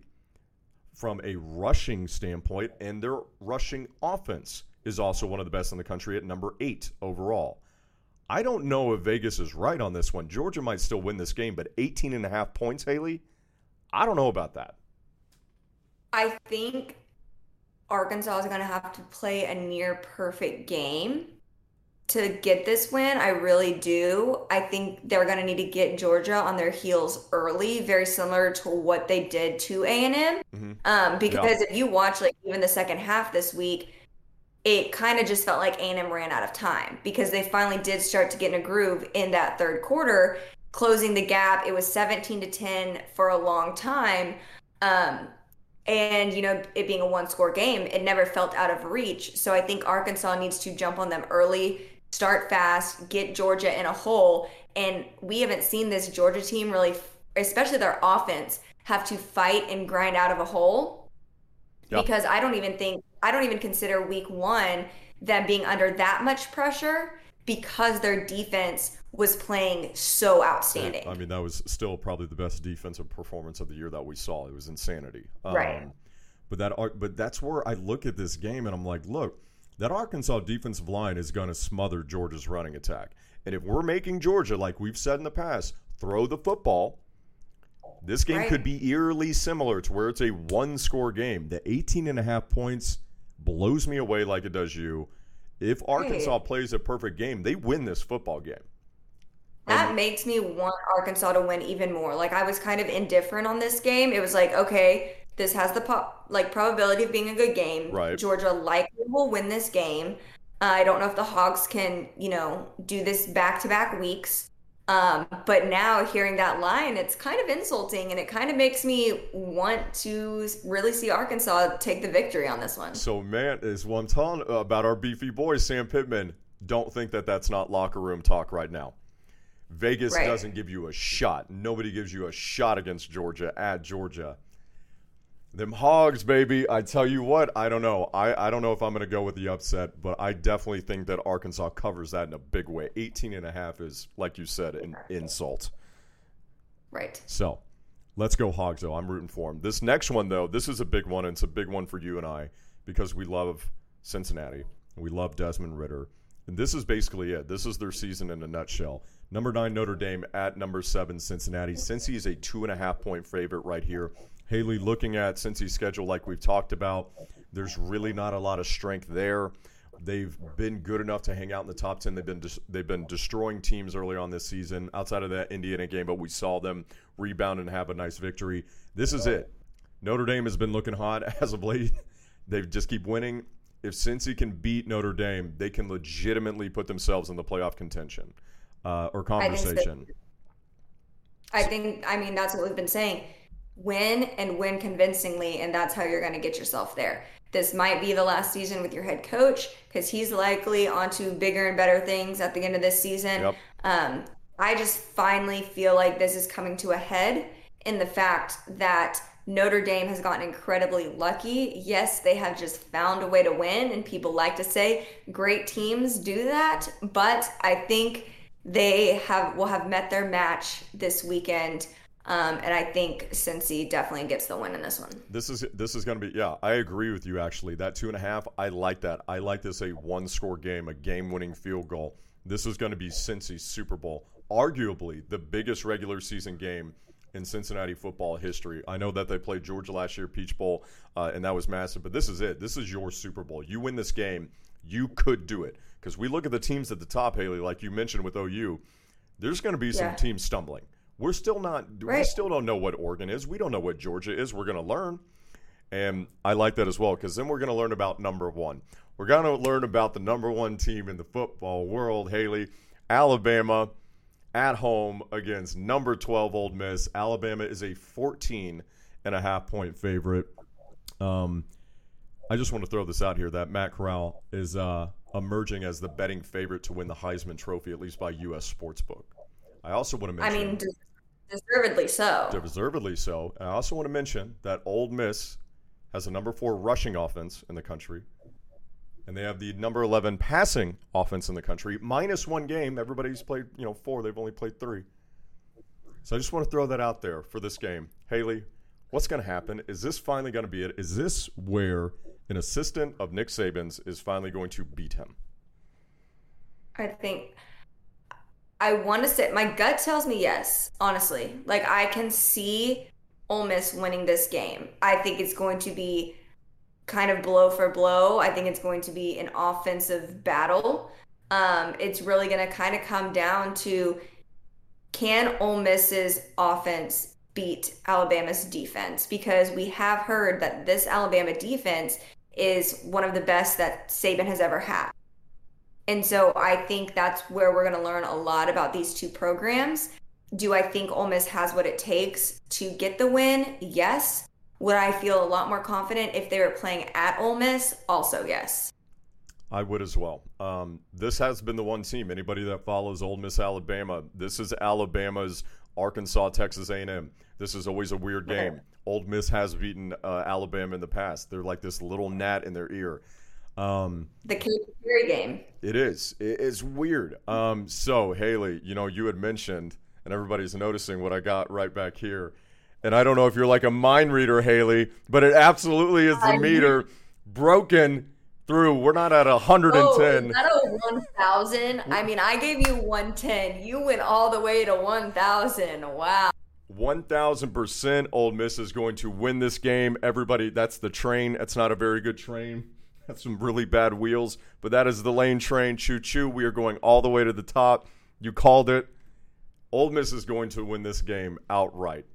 from a rushing standpoint, and their rushing offense is also one of the best in the country at number eight overall. I don't know if Vegas is right on this one. Georgia might still win this game, but 18 and a half points, Haley, I don't know about that. I think Arkansas is going to have to play a near perfect game to get this win. I really do. I think they're going to need to get Georgia on their heels early, very similar to what they did to A&M. Mhm. Um, because if you watch like even the second half this week, it kind of just felt like A&M ran out of time because they finally did start to get in a groove in that third quarter, closing the gap. It was 17 to 10 for a long time. Um, and you know, it being a one score game, it never felt out of reach. So I think Arkansas needs to jump on them early, start fast, get Georgia in a hole. And we haven't seen this Georgia team really, especially their offense, have to fight and grind out of a hole Yeah. because I don't even think I don't even consider week one them being under that much pressure because their defense was playing so outstanding. I mean, that was still probably the best defensive performance of the year that we saw. It was insanity. Right. Um, but that, but that's where I look at this game and I'm like, look, that Arkansas defensive line is going to smother Georgia's running attack. And if we're making Georgia, like we've said in the past, throw the football, this game Right. could be eerily similar to where it's a one-score game. The 18 and a half points blows me away like it does you. If Arkansas plays a perfect game, they win this football game. That makes me want Arkansas to win even more. Like I was kind of indifferent on this game. It was like, okay, this has the po- like probability of being a good game. Right. Georgia likely will win this game. Uh, I don't know if the Hogs can, you know, do this back to back weeks. Um, but now hearing that line, it's kind of insulting, and it kind of makes me want to really see Arkansas take the victory on this one. So, man, is I'm telling about our beefy boy, Sam Pittman. Don't think that that's not locker room talk right now. Vegas Right. doesn't give you a shot. Nobody gives you a shot against Georgia at Georgia. Them hogs, baby. I tell you what, I don't know. I, I don't know if I'm going to go with the upset, but I definitely think that Arkansas covers that in a big way. 18 and a half is, like you said, an insult. Right. So let's go Hogs, though. I'm rooting for them. This next one, though, this is a big one, and it's a big one for you and I because we love Cincinnati. We love Desmond Ridder. And this is basically it. This is their season in a nutshell. Number nine, Notre Dame at number seven, Cincinnati. Cincy is a two and a half point favorite right here. Haley, looking at Cincy's schedule, like we've talked about, there's really not a lot of strength there. They've been good enough to hang out in the top ten. They've been des- they've been destroying teams early on this season. Outside of that Indiana game, but we saw them rebound and have a nice victory. This is it. Notre Dame has been looking hot as of late. They just keep winning. If Cincy can beat Notre Dame, they can legitimately put themselves in the playoff contention uh, or conversation. I think, I mean, that's what we've been saying. Win and win convincingly, and that's how you're going to get yourself there. This might be the last season with your head coach because he's likely onto bigger and better things at the end of this season. Yep. Um, I just finally feel like this is coming to a head in the fact that Notre Dame has gotten incredibly lucky. Yes, they have just found a way to win, and people like to say great teams do that, but I think they have will have met their match this weekend. Um, and I think Cincy definitely gets the win in this one. This is this is going to be yeah. I agree with you actually. That two and a half, I like that. I like this a one score game, a game winning field goal. This is going to be Cincy's Super Bowl, arguably the biggest regular season game in Cincinnati football history. I know that they played Georgia last year, Peach Bowl, uh, and that was massive. But this is it. This is your Super Bowl. You win this game, you could do it. Because we look at the teams at the top, Haley, like you mentioned with OU. There's going to be some teams stumbling. We're still not. We still don't know what Oregon is. We don't know what Georgia is. We're going to learn. And I like that as well because then we're going to learn about number one. We're going to learn about the number one team in the football world, Haley, Alabama, at home against number 12 Ole Miss. Alabama is a 14 and a half point favorite. Um, I just want to throw this out here that Matt Corral is uh, emerging as the betting favorite to win the Heisman Trophy, at least by U.S. Sportsbook. I also want to mention. I mean, deservedly so. deservedly so. And I also want to mention that Ole Miss has a number four rushing offense in the country, and they have the number eleven passing offense in the country. Minus one game, everybody's played you know four. They've only played three. So I just want to throw that out there for this game, Haley. What's going to happen? Is this finally going to be it? Is this where an assistant of Nick Saban's is finally going to beat him? I think I want to say my gut tells me yes, honestly. Like I can see Ole Miss winning this game. I think it's going to be kind of blow for blow. I think it's going to be an offensive battle. Um, it's really going to kind of come down to can Ole Miss's offense beat Alabama's defense? Because we have heard that this Alabama defense is one of the best that Saban has ever had. And so I think that's where we're going to learn a lot about these two programs. Do I think Ole Miss has what it takes to get the win? Yes. Would I feel a lot more confident if they were playing at Ole Miss? Also, yes. I would as well. Um, this has been the one team. Anybody that follows Ole Miss Alabama, this is Alabama's Arkansas, Texas A&M. This is always a weird game. Ole Miss has beaten uh, Alabama in the past. They're like this little gnat in their ear. Um, The Katy Perry game. it is. It's weird. Um, so Haley, you know, you had mentioned, and everybody's noticing what I got right back here. And I don't know if you're like a mind reader, Haley, but it absolutely is the meter broken through. We're not at 110. Oh, is that a 1,000? I mean, I gave you 110. You went all the way to 1,000. Wow. 1000% Ole Miss is going to win this game. Everybody, that's the train. That's not a very good train. That's some really bad wheels, but that is the lane train. Choo choo. We are going all the way to the top. You called it. Ole Miss is going to win this game outright.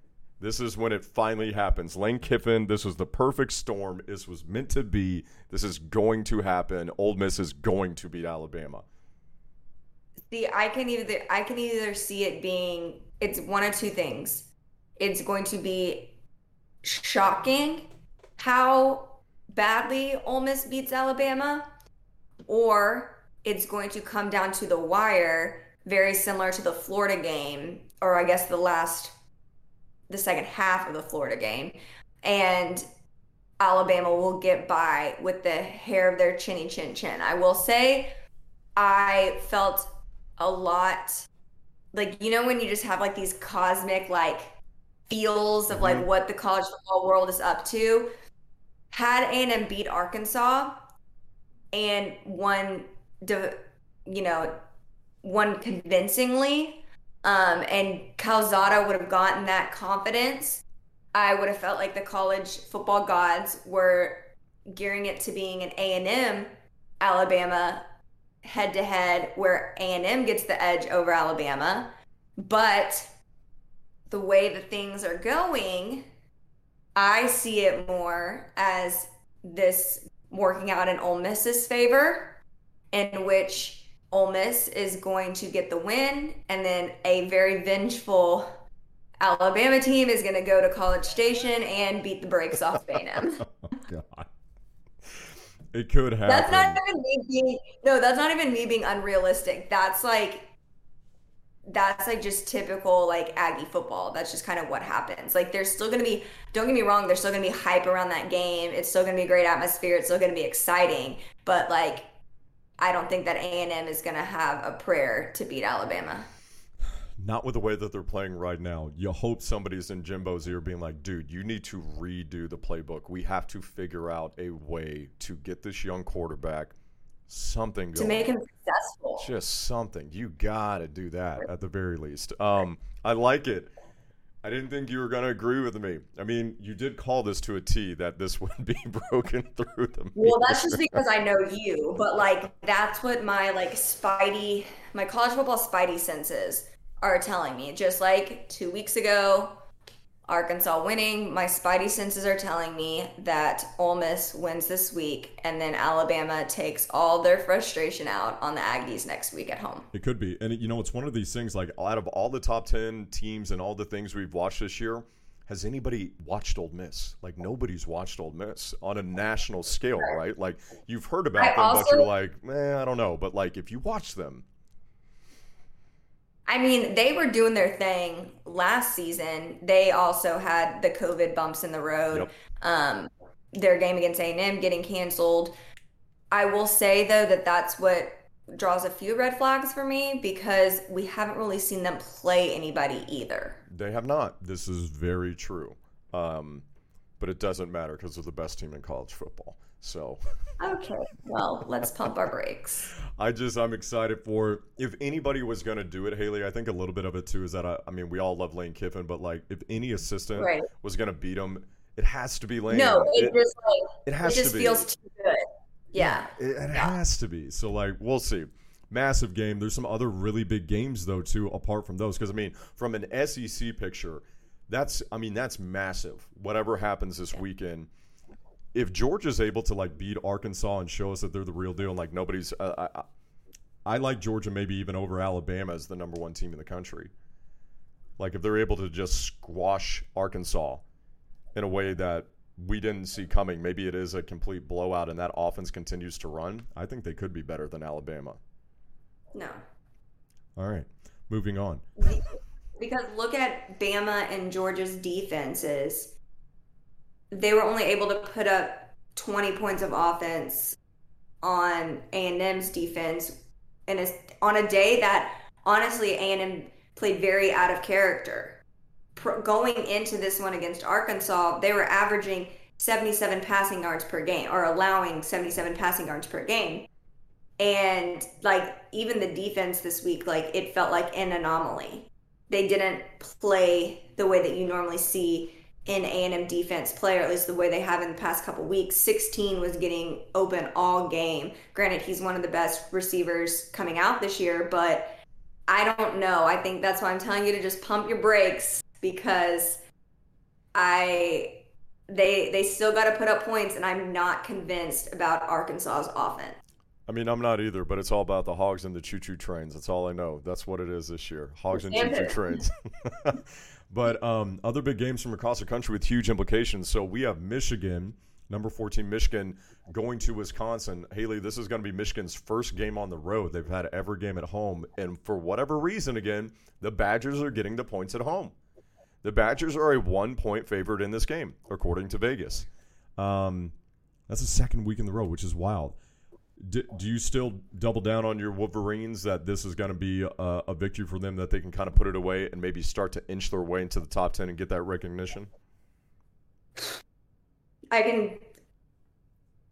This is when it finally happens. Lane Kiffin, this was the perfect storm. This was meant to be. This is going to happen. Ole Miss is going to beat Alabama. See, I can either I can either see it being it's one of two things. It's going to be shocking how badly Ole Miss beats Alabama, or it's going to come down to the wire, very similar to the Florida game, or I guess the last the second half of the Florida game. And Alabama will get by with the hair of their chinny chin chin. I will say I felt a lot like you know when you just have like these cosmic like feels of like mm-hmm. what the college football world is up to had A&M beat Arkansas and won you know won convincingly um, and Calzada would have gotten that confidence I would have felt like the college football gods were gearing it to being an A&M Alabama head to head where A&M gets the edge over Alabama. But the way the things are going, I see it more as this working out in Ole Miss's favor, in which Ole Miss is going to get the win, and then a very vengeful Alabama team is going to go to College Station and beat the brakes off A&M. oh, God. It could happen. That's not even me being no. That's not even me being unrealistic. That's like that's like just typical like Aggie football. That's just kind of what happens. Like there's still gonna be don't get me wrong, there's still gonna be hype around that game. It's still gonna be a great atmosphere. It's still gonna be exciting. But like I don't think that A and M is gonna have a prayer to beat Alabama. Not with the way that they're playing right now. You hope somebody's in Jimbo's ear being like, dude, you need to redo the playbook. We have to figure out a way to get this young quarterback something going. To make him successful. Just something. You got to do that at the very least. Um, I like it. I didn't think you were going to agree with me. I mean, you did call this to a T that this would be broken through the. Well, that's just because I know you, but like that's what my like spidey, my college football spidey senses are telling me. Just like two weeks ago, Arkansas winning, my spidey senses are telling me that Ole Miss wins this week, and then Alabama takes all their frustration out on the Aggies next week at home. It could be, and you know, it's one of these things. Like out of all the top ten teams and all the things we've watched this year, has anybody watched Ole Miss? Like nobody's watched Ole Miss on a national scale, right? Like you've heard about I them, also, but you're like, eh, I don't know. But like if you watch them, I mean, they were doing their thing last season. They also had the COVID bumps in the road. Yep. Um, their game against A&M getting canceled. I will say though that that's what draws a few red flags for me because we haven't really seen them play anybody either. They have not. This is very true. Um, but it doesn't matter because they're the best team in college football. So okay, well, let's pump our brakes. I just I'm excited for if anybody was going to do it, Haley. I think a little bit of it too is that I, I mean we all love Lane Kiffin, but like if any assistant right. was going to beat him, it has to be Lane. No, it, it just like it has it just to be. feels too good. Yeah, it, it yeah. has to be. So like we'll see. Massive game. There's some other really big games though too, apart from those. Because I mean, from an SEC picture, that's I mean that's massive. Whatever happens this weekend if Georgia's able to like beat Arkansas and show us that they're the real deal, and like nobody's, uh, I, I like Georgia maybe even over Alabama as the number one team in the country. Like if they're able to just squash Arkansas in a way that we didn't see coming, maybe it is a complete blowout and that offense continues to run. I think they could be better than Alabama. No. All right, moving on. Because look at Bama and Georgia's defenses they were only able to put up 20 points of offense on A&M's defense and on a day that honestly A&M played very out of character. Pro- going into this one against Arkansas, they were averaging 77 passing yards per game or allowing 77 passing yards per game. And like even the defense this week like it felt like an anomaly. They didn't play the way that you normally see in A&M defense play, or at least the way they have in the past couple weeks. 16 was getting open all game. Granted, he's one of the best receivers coming out this year, but I don't know. I think that's why I'm telling you to just pump your brakes because I they they still got to put up points, and I'm not convinced about Arkansas's offense. I mean, I'm not either, but it's all about the hogs and the choo-choo trains. That's all I know. That's what it is this year: hogs and choo-choo trains. But um, other big games from across the country with huge implications. So we have Michigan, number 14 Michigan, going to Wisconsin. Haley, this is going to be Michigan's first game on the road. They've had every game at home. And for whatever reason, again, the Badgers are getting the points at home. The Badgers are a one point favorite in this game, according to Vegas. Um, that's the second week in the row, which is wild do, do you still double down on your Wolverines that this is going to be a, a, victory for them that they can kind of put it away and maybe start to inch their way into the top 10 and get that recognition? I can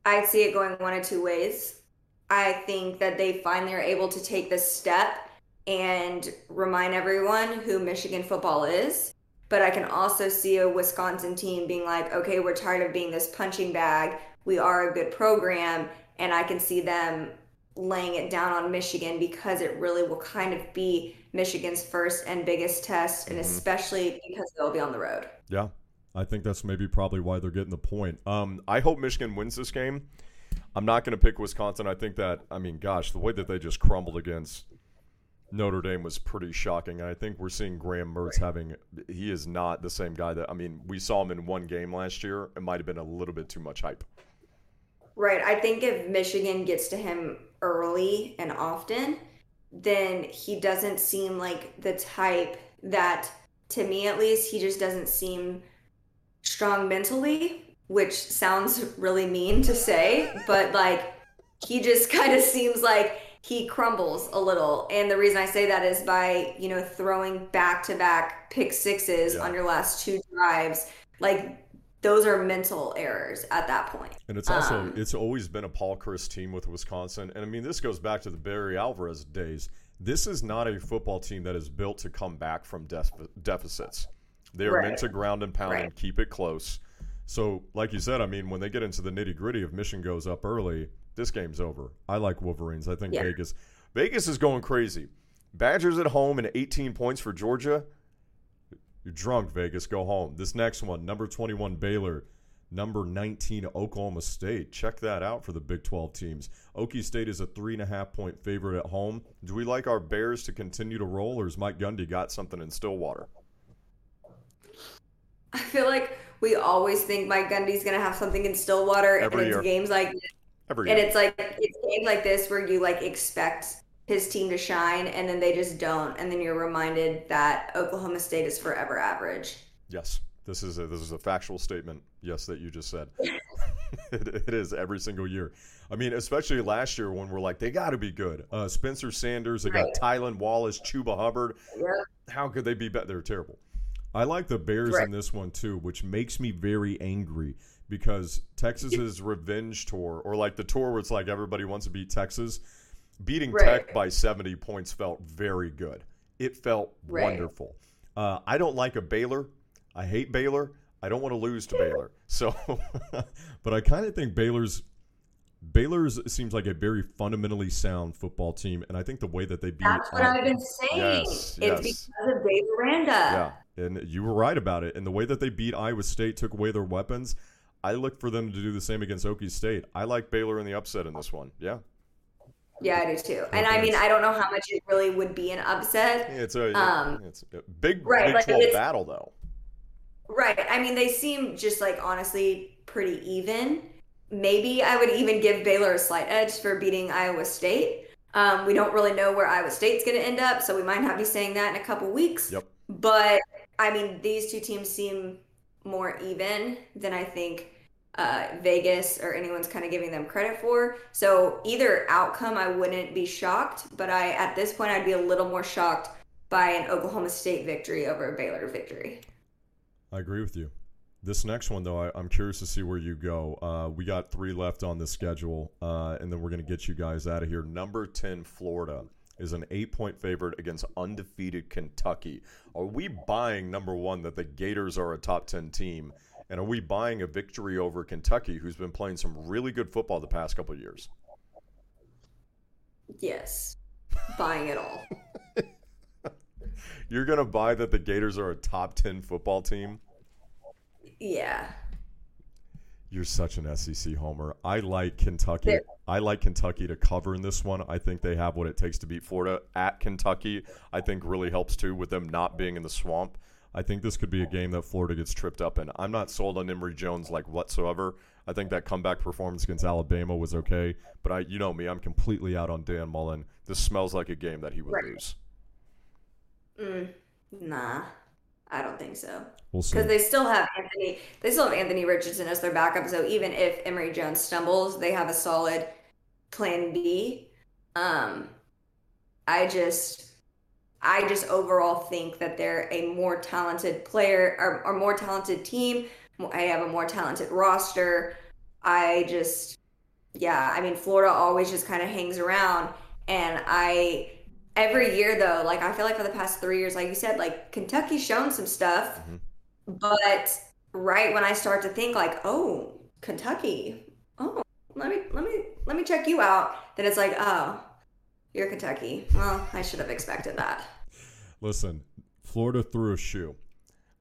I see it going one of two ways. I think that they finally are able to take this step and remind everyone who Michigan football is. But I can also see a Wisconsin team being like, okay, we're tired of being this punching bag. We are a good program and I can see them laying it down on Michigan because it really will kind of be Michigan's first and biggest test, and Mhm. especially because they'll be on the road. Yeah, I think that's maybe probably why they're getting the point. Um, I hope Michigan wins this game. I'm not going to pick Wisconsin. I think that I mean, gosh, the way that they just crumbled against Notre Dame was pretty shocking. And I think we're seeing Graham Mertz having he is not the same guy that I mean, we saw him in one game last year. It might have been a little bit too much hype. Right. I think if Michigan gets to him early and often, then he doesn't seem like the type that, to me at least, he just doesn't seem strong mentally, which sounds really mean to say, but like he just kind of seems like he crumbles a little. And the reason I say that is by, you know, throwing back to back pick sixes Yeah. on your last two drives. Like those are mental errors at that point. And it's also Um, it's always been a Paul Chris team with Wisconsin. And I mean, this goes back to the Barry Alvarez days. This is not a football team that is built to come back from def- deficits. They are Right. meant to ground and pound and keep it close. So, like you said, I mean, when they get into the nitty gritty, if Mission goes up early, this game's over. I like Wolverines. I think Yeah. Vegas Vegas is going crazy. Badgers at home and 18 points for Georgia. You're drunk, Vegas. Go home. This next one, number 21 Baylor, number 19 Oklahoma State. Check that out for the Big 12 teams. Okie State is a three and a half point favorite at home. Do we like our Bears to continue to roll, or has Mike Gundy got something in Stillwater? I feel like we always think Mike Gundy's gonna have something in Stillwater, Every and it's year. games like Every and year. it's like it's games like this where you like expect his team to shine, and then they just don't, and then you're reminded that Oklahoma State is forever average. Yes, this is a, this is a factual statement. Yes, that you just said. it, it is every single year. I mean, especially last year when we're like, they got to be good. Uh, Spencer Sanders, they got Right. Tylan Wallace, Chuba Hubbard. Yeah. How could they be better? They're terrible. I like the Bears Right. in this one too, which makes me very angry because Texas's revenge tour, or like the tour where it's like everybody wants to beat Texas, beating Right. Tech by 70 points felt very good. It felt Right. wonderful. Uh, I don't like a Baylor. I hate Baylor. I don't want to lose to Baylor. So, but I kind of think Baylor's Baylor's seems like a very fundamentally sound football team, and I think the way that they beat That's what I- I've been saying. Yes, it's yes. because of Dave Aranda. yeah, and you were right about it. And the way that they beat Iowa State, took away their weapons. I look for them to do the same against Okie State. I like Baylor in the upset in this one. Yeah, Yeah, I do too. And I mean, I don't know how much it really would be an upset. it's a Um, it's a big right, Big like, battle though. Right. I mean, they seem just like honestly pretty even. Maybe I would even give Baylor a slight edge for beating Iowa State. Um, we don't really know where Iowa State's going to end up, so we might not be saying that in a couple weeks. Yep. But I mean, these two teams seem more even than I think uh, Vegas or anyone's kind of giving them credit for. So either outcome, I wouldn't be shocked. But I, at this point, I'd be a little more shocked by an Oklahoma State victory over a Baylor victory. I agree with you. This next one, though, I, I'm curious to see where you go. Uh, we got three left on the schedule, uh, and then we're going to get you guys out of here. Number 10, Florida, is an eight point favorite against undefeated Kentucky. Are we buying, number one, that the Gators are a top 10 team? And are we buying a victory over Kentucky, who's been playing some really good football the past couple of years? Yes. Buying it all. You're going to buy that the Gators are a top 10 football team? Yeah. You're such an SEC homer. I like Kentucky. I like Kentucky to cover in this one. I think they have what it takes to beat Florida at Kentucky. I think really helps too with them not being in the swamp. I think this could be a game that Florida gets tripped up in. I'm not sold on Emory Jones like whatsoever. I think that comeback performance against Alabama was okay, but I, you know me, I'm completely out on Dan Mullen. This smells like a game that he would Right. lose. Mm, nah. I don't think so. We'll see. Because they still have Anthony they still have Anthony Richardson as their backup. So even if Emory Jones stumbles, they have a solid plan B. Um I just I just overall think that they're a more talented player or, or more talented team. I have a more talented roster. I just, yeah, I mean, Florida always just kind of hangs around. And I, every year though, like I feel like for the past three years, like you said, like Kentucky's shown some stuff. Mhm. But right when I start to think like, oh, Kentucky, oh, let me let me let me check you out, then it's like, oh, you're Kentucky. Well, I should have expected that. Listen, Florida threw a shoe.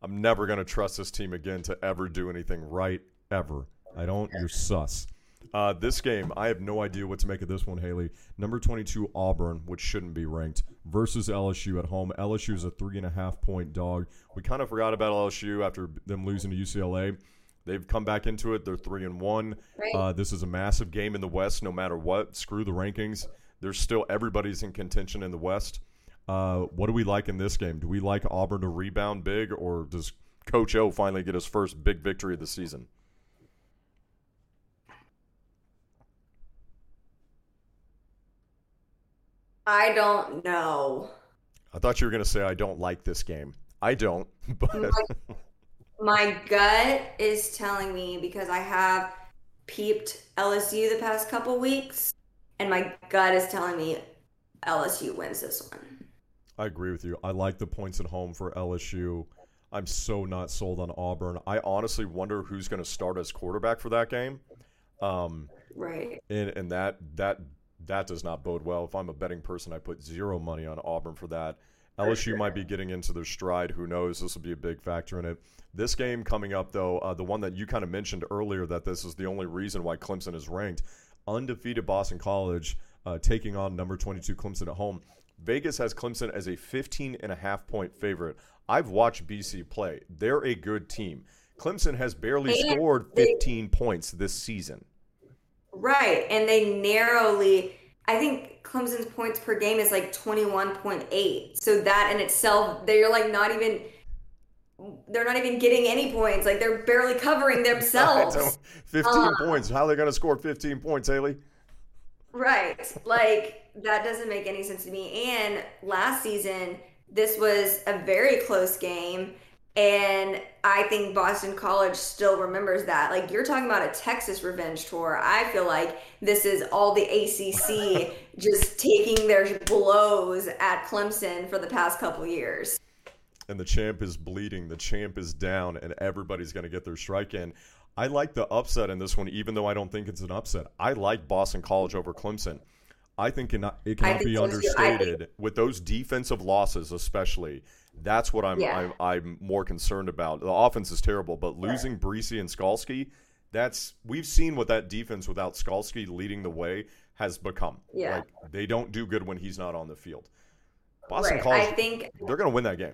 I'm never going to trust this team again to ever do anything right, ever. I don't. You're sus. Uh, this game, I have no idea what to make of this one, Haley. Number 22, Auburn, which shouldn't be ranked, versus LSU at home. LSU is a three and a half point dog. We kind of forgot about LSU after them losing to UCLA. They've come back into it. They're three and one. Right. Uh, this is a massive game in the West. No matter what, screw the rankings. There's still everybody's in contention in the West. Uh, what do we like in this game? Do we like Auburn to rebound big, or does Coach O finally get his first big victory of the season? I don't know. I thought you were going to say I don't like this game. I don't, but My, my gut is telling me because I have peeped LSU the past couple weeks, and my gut is telling me LSU wins this one. I agree with you. I like the points at home for LSU. I'm so not sold on Auburn. I honestly wonder who's going to start as quarterback for that game. Um, Right. and and that that that does not bode well. If I'm a betting person, I put zero money on Auburn for that. LSU might be getting into their stride. Who knows? This will be a big factor in it. This game coming up, though, uh, the one that you kind of mentioned earlier, that this is the only reason why Clemson is ranked. Undefeated Boston College uh, taking on number 22 Clemson at home. Vegas has Clemson as a 15 and a half point favorite. I've watched BC play. They're a good team. Clemson has barely And scored they- 15 points this season. Right. And they narrowly, I think Clemson's points per game is like 21.8. So that in itself, they're like not even, they're not even getting any points. Like they're barely covering themselves. 15 Uh, points. How are they going to score 15 points, Haley? Right. Like that doesn't make any sense to me. And last season, this was a very close game. And I think Boston College still remembers that. Like you're talking about a Texas revenge tour. I feel like this is all the ACC just taking their blows at Clemson for the past couple years. And the champ is bleeding. The champ is down, and everybody's going to get their strike in. I like the upset in this one, even though I don't think it's an upset. I like Boston College over Clemson. I think it cannot, it cannot think be. I think- understated with those defensive losses, especially. That's what I'm, Yeah. I'm I'm more concerned about. The offense is terrible, but losing Bresee and Skalski, that's we've seen what that defense without Skalski leading the way has become. Yeah. Like they don't do good when he's not on the field. Boston right. College, I think they're going to win that game.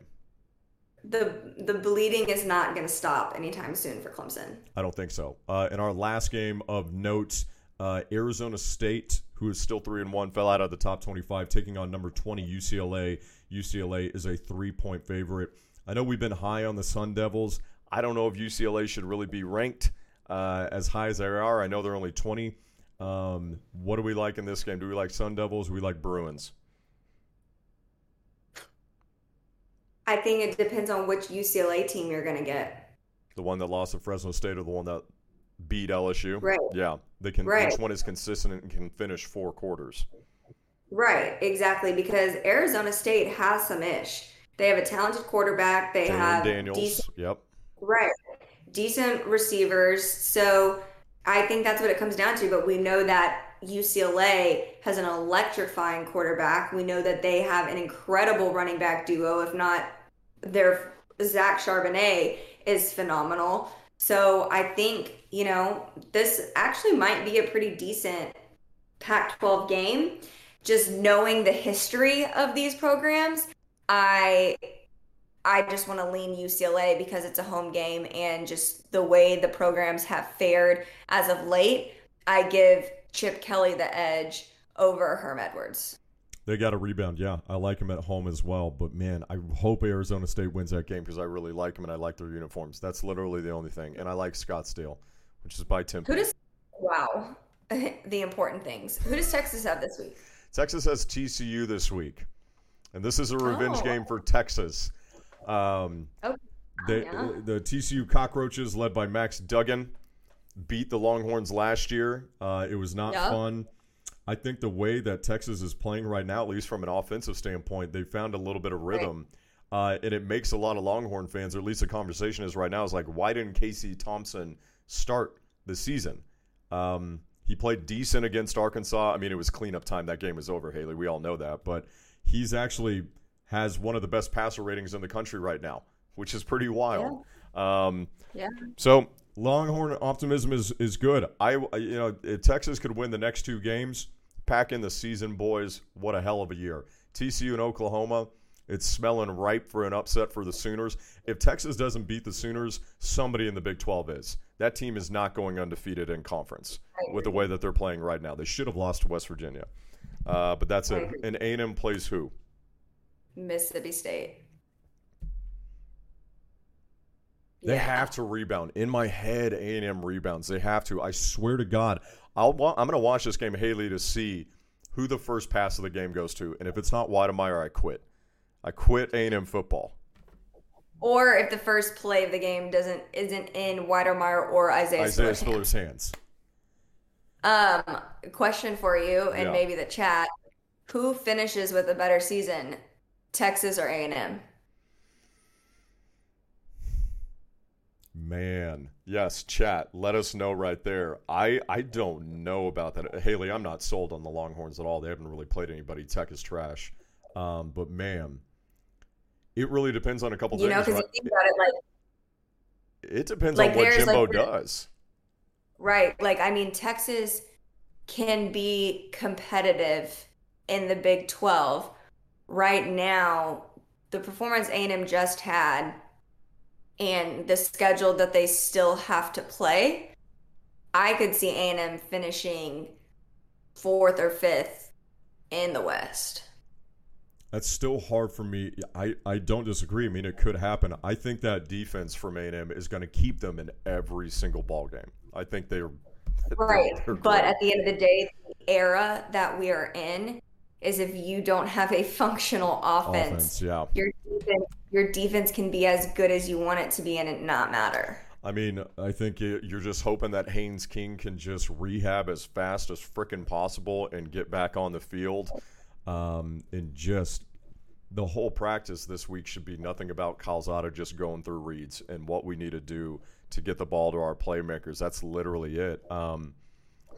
the the bleeding is not going to stop anytime soon for Clemson. I don't think so. Uh, in our last game of note, uh, Arizona State, who is still three and one, fell out of the top twenty-five, taking on number twenty UCLA. UCLA is a three-point favorite. I know we've been high on the Sun Devils. I don't know if UCLA should really be ranked uh, as high as they are. I know they're only twenty. Um, what do we like in this game? Do we like Sun Devils? Do we like Bruins? I think it depends on which UCLA team you're going to get. The one that lost to Fresno State or the one that beat LSU? Right. Yeah, they can. Right. Which one is consistent and can finish four quarters? Right, exactly. Because Arizona State has some ish. They have a talented quarterback. They have Daniels. decent, Yep. right, decent receivers. So I think that's what it comes down to. But we know that UCLA has an electrifying quarterback. We know that they have an incredible running back duo. If not, their Zach Charbonnet is phenomenal. So I think you know this actually might be a pretty decent Pac-12 game. Just knowing the history of these programs, I I just want to lean UCLA because it's a home game and just the way the programs have fared as of late. I give Chip Kelly the edge over Herm Edwards. They got a rebound. Yeah, I like them at home as well. But man, I hope Arizona State wins that game because I really like them and I like their uniforms. That's literally the only thing. And I like Scottsdale, which is by Tim. Who does wow the important things? Who does Texas have this week? Texas has TCU this week, and this is a revenge Oh. game for Texas. Um, Oh, they, yeah. The TCU Cockroaches, led by Max Duggan, beat the Longhorns last year. Uh, it was not Yeah. fun. I think the way that Texas is playing right now, at least from an offensive standpoint, they found a little bit of rhythm. Uh, and it makes a lot of Longhorn fans, or at least the conversation is right now, is like, why didn't Casey Thompson start the season? Um, He played decent against Arkansas. I mean, it was cleanup time. That game is over, Haley. We all know that. But he's actually has one of the best passer ratings in the country right now, which is pretty wild. Yeah. Um, yeah. So Longhorn optimism is is good. I you know if Texas could win the next two games, pack in the season, boys. What a hell of a year. TCU and Oklahoma. It's smelling ripe for an upset for the Sooners. If Texas doesn't beat the Sooners, somebody in the Big 12 is. That team is not going undefeated in conference with the way that they're playing right now. They should have lost to West Virginia. Uh, but that's it. And A&M plays who? Mississippi State. They yeah. have to rebound. In my head, A and M rebounds. They have to. I swear to God, I'll. I'm going to watch this game, Haley, to see who the first pass of the game goes to, and if it's not Wydermyer, I quit. I quit A and M football. Or if the first play of the game doesn't isn't in Wydermyer or Isaiah, Isaiah Spiller's hands. hands. Um, question for you and yeah. maybe the chat: Who finishes with a better season, Texas or A and M? Man, yes, chat. Let us know right there. I I don't know about that, Haley. I'm not sold on the Longhorns at all. They haven't really played anybody. Tech is trash. Um, but man, it really depends on a couple you things. You know, because right? you think about it, like it depends like on what Jimbo like, does. Right. Like I mean, Texas can be competitive in the Big Twelve. Right now, the performance A&M just had and the schedule that they still have to play, I could see A&M finishing fourth or fifth in the West. That's still hard for me. I, I don't disagree. I mean, it could happen. I think that defense from A&M is going to keep them in every single ball game. I think they're right. They're but at the end of the day, the era that we are in is if you don't have a functional offense, offense yeah. your defense your defense can be as good as you want it to be and it not matter. I mean, I think you're just hoping that Haynes King can just rehab as fast as freaking possible and get back on the field. Um, and just the whole practice this week should be nothing about Calzada just going through reads and what we need to do to get the ball to our playmakers. That's literally it. Um,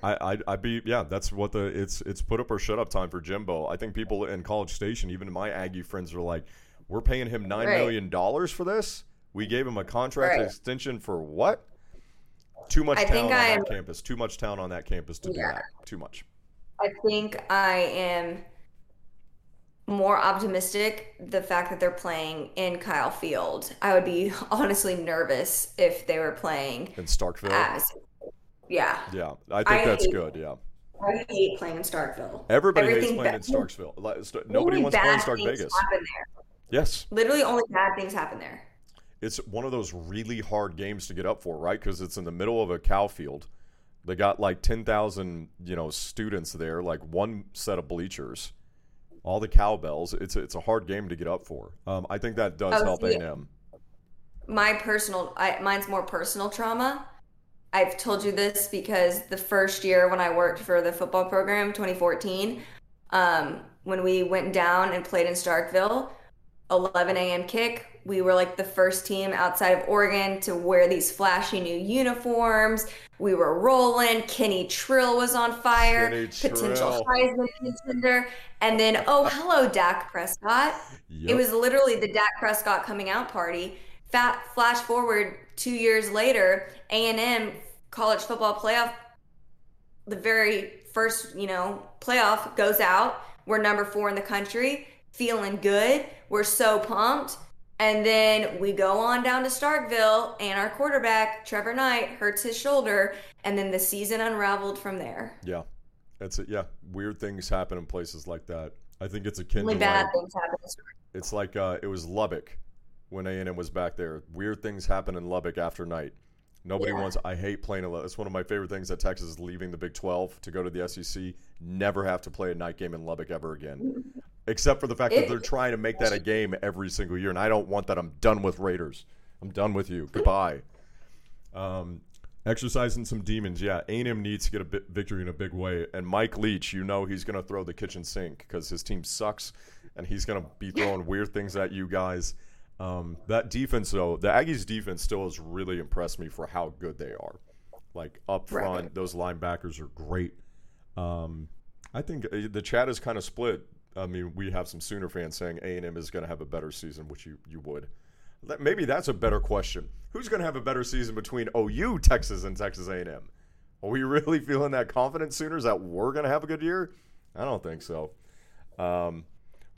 I, I I'd be yeah. That's what the it's it's put up or shut up time for Jimbo. I think people in College Station, even my Aggie friends, are like, we're paying him nine right. million dollars for this. We gave him a contract right. extension for what? Too much I town on that campus. Too much town on that campus to yeah. do that. Too much. I think I am more optimistic the fact that they're playing in Kyle Field. I would be honestly nervous if they were playing in Starkville. As, yeah. Yeah, I think I that's hate, good. Yeah. I hate playing in Starkville. Everybody Everything hates playing in Starkville. Nobody wants to play in Stark Vegas. Yes. Literally, only bad things happen there. It's one of those really hard games to get up for, right? Because it's in the middle of a cow field. They got like ten thousand, you know, students there, like one set of bleachers, all the cowbells. It's a, it's a hard game to get up for. Um, I think that does oh, help A and M. My personal, I, mine's more personal trauma. I've told you this because the first year when I worked for the football program, 2014, um, when we went down and played in Starkville, 11 a.m. kick. We were like the first team outside of Oregon to wear these flashy new uniforms. We were rolling. Kenny Trill was on fire, Kenny potential Heisman contender. And then, oh, hello, Dak Prescott. Yep. It was literally the Dak Prescott coming out party. Fat flash forward two years later, A&M college football playoff, the very first, you know, playoff goes out. We're number four in the country feeling good. We're so pumped. And then we go on down to Starkville, and our quarterback, Trevor Knight, hurts his shoulder. And then the season unraveled from there. Yeah. That's it. Yeah. Weird things happen in places like that. I think it's akin Only to bad like, things happen. It's like uh, it was Lubbock when A&M was back there. Weird things happen in Lubbock after night. Nobody yeah. wants. I hate playing a. It's one of my favorite things that Texas is leaving the Big 12 to go to the SEC. Never have to play a night game in Lubbock ever again except for the fact it, that they're trying to make that a game every single year, and I don't want that. I'm done with Raiders. I'm done with you. Goodbye. Um, exercising some demons. Yeah, A&M needs to get a bit victory in a big way. And Mike Leach, you know he's going to throw the kitchen sink because his team sucks, and he's going to be throwing weird things at you guys. Um, that defense, though, the Aggies' defense still has really impressed me for how good they are. Like up Right. front, those linebackers are great. Um, I think uh, the chat is kind of split. I mean, we have some Sooner fans saying A and M is going to have a better season, which you you would. Maybe that's a better question. Who's going to have a better season between OU, Texas, and Texas A and M? Are we really feeling that confident, Sooners, that we're going to have a good year? I don't think so. Um,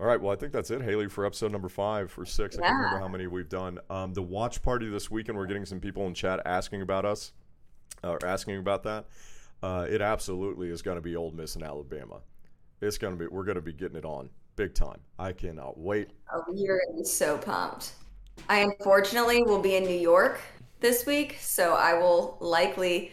all right, well, I think that's it, Haley, for episode number five or six. I can't remember how many we've done. Um, the watch party this weekend, we're getting some people in chat asking about us, or asking about that. Uh, it absolutely is going to be Ole Miss in Alabama. It's going to be, we're going to be getting it on big time. I cannot wait. Oh, you're be so pumped. I unfortunately will be in New York this week, so I will likely.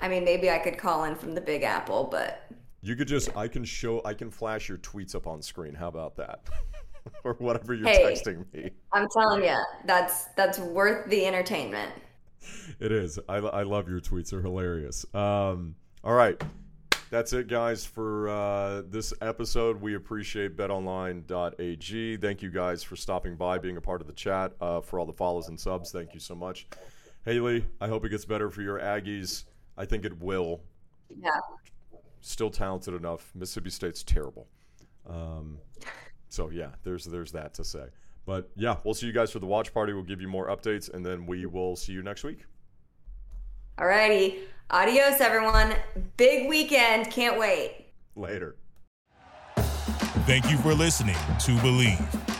I mean, maybe I could call in from the Big Apple, but You could just, I can show, I can flash your tweets up on screen. How about that? or whatever you're Hey. texting me. I'm telling you, that's that's worth the entertainment. It is. I, I love your tweets. They're hilarious. Um, all right. That's it, guys, for uh, this episode. We appreciate betonline.ag. Thank you guys for stopping by, being a part of the chat. Uh, for all the follows and subs, thank you so much. Haley, I hope it gets better for your Aggies. I think it will. Yeah. Still talented enough. Mississippi State's terrible. Um, so yeah, there's there's that to say. But yeah, we'll see you guys for the watch party. We'll give you more updates, and then we will see you next week. Alrighty. Adios, everyone. Big weekend. Can't wait. Later. Thank you for listening to Bleav.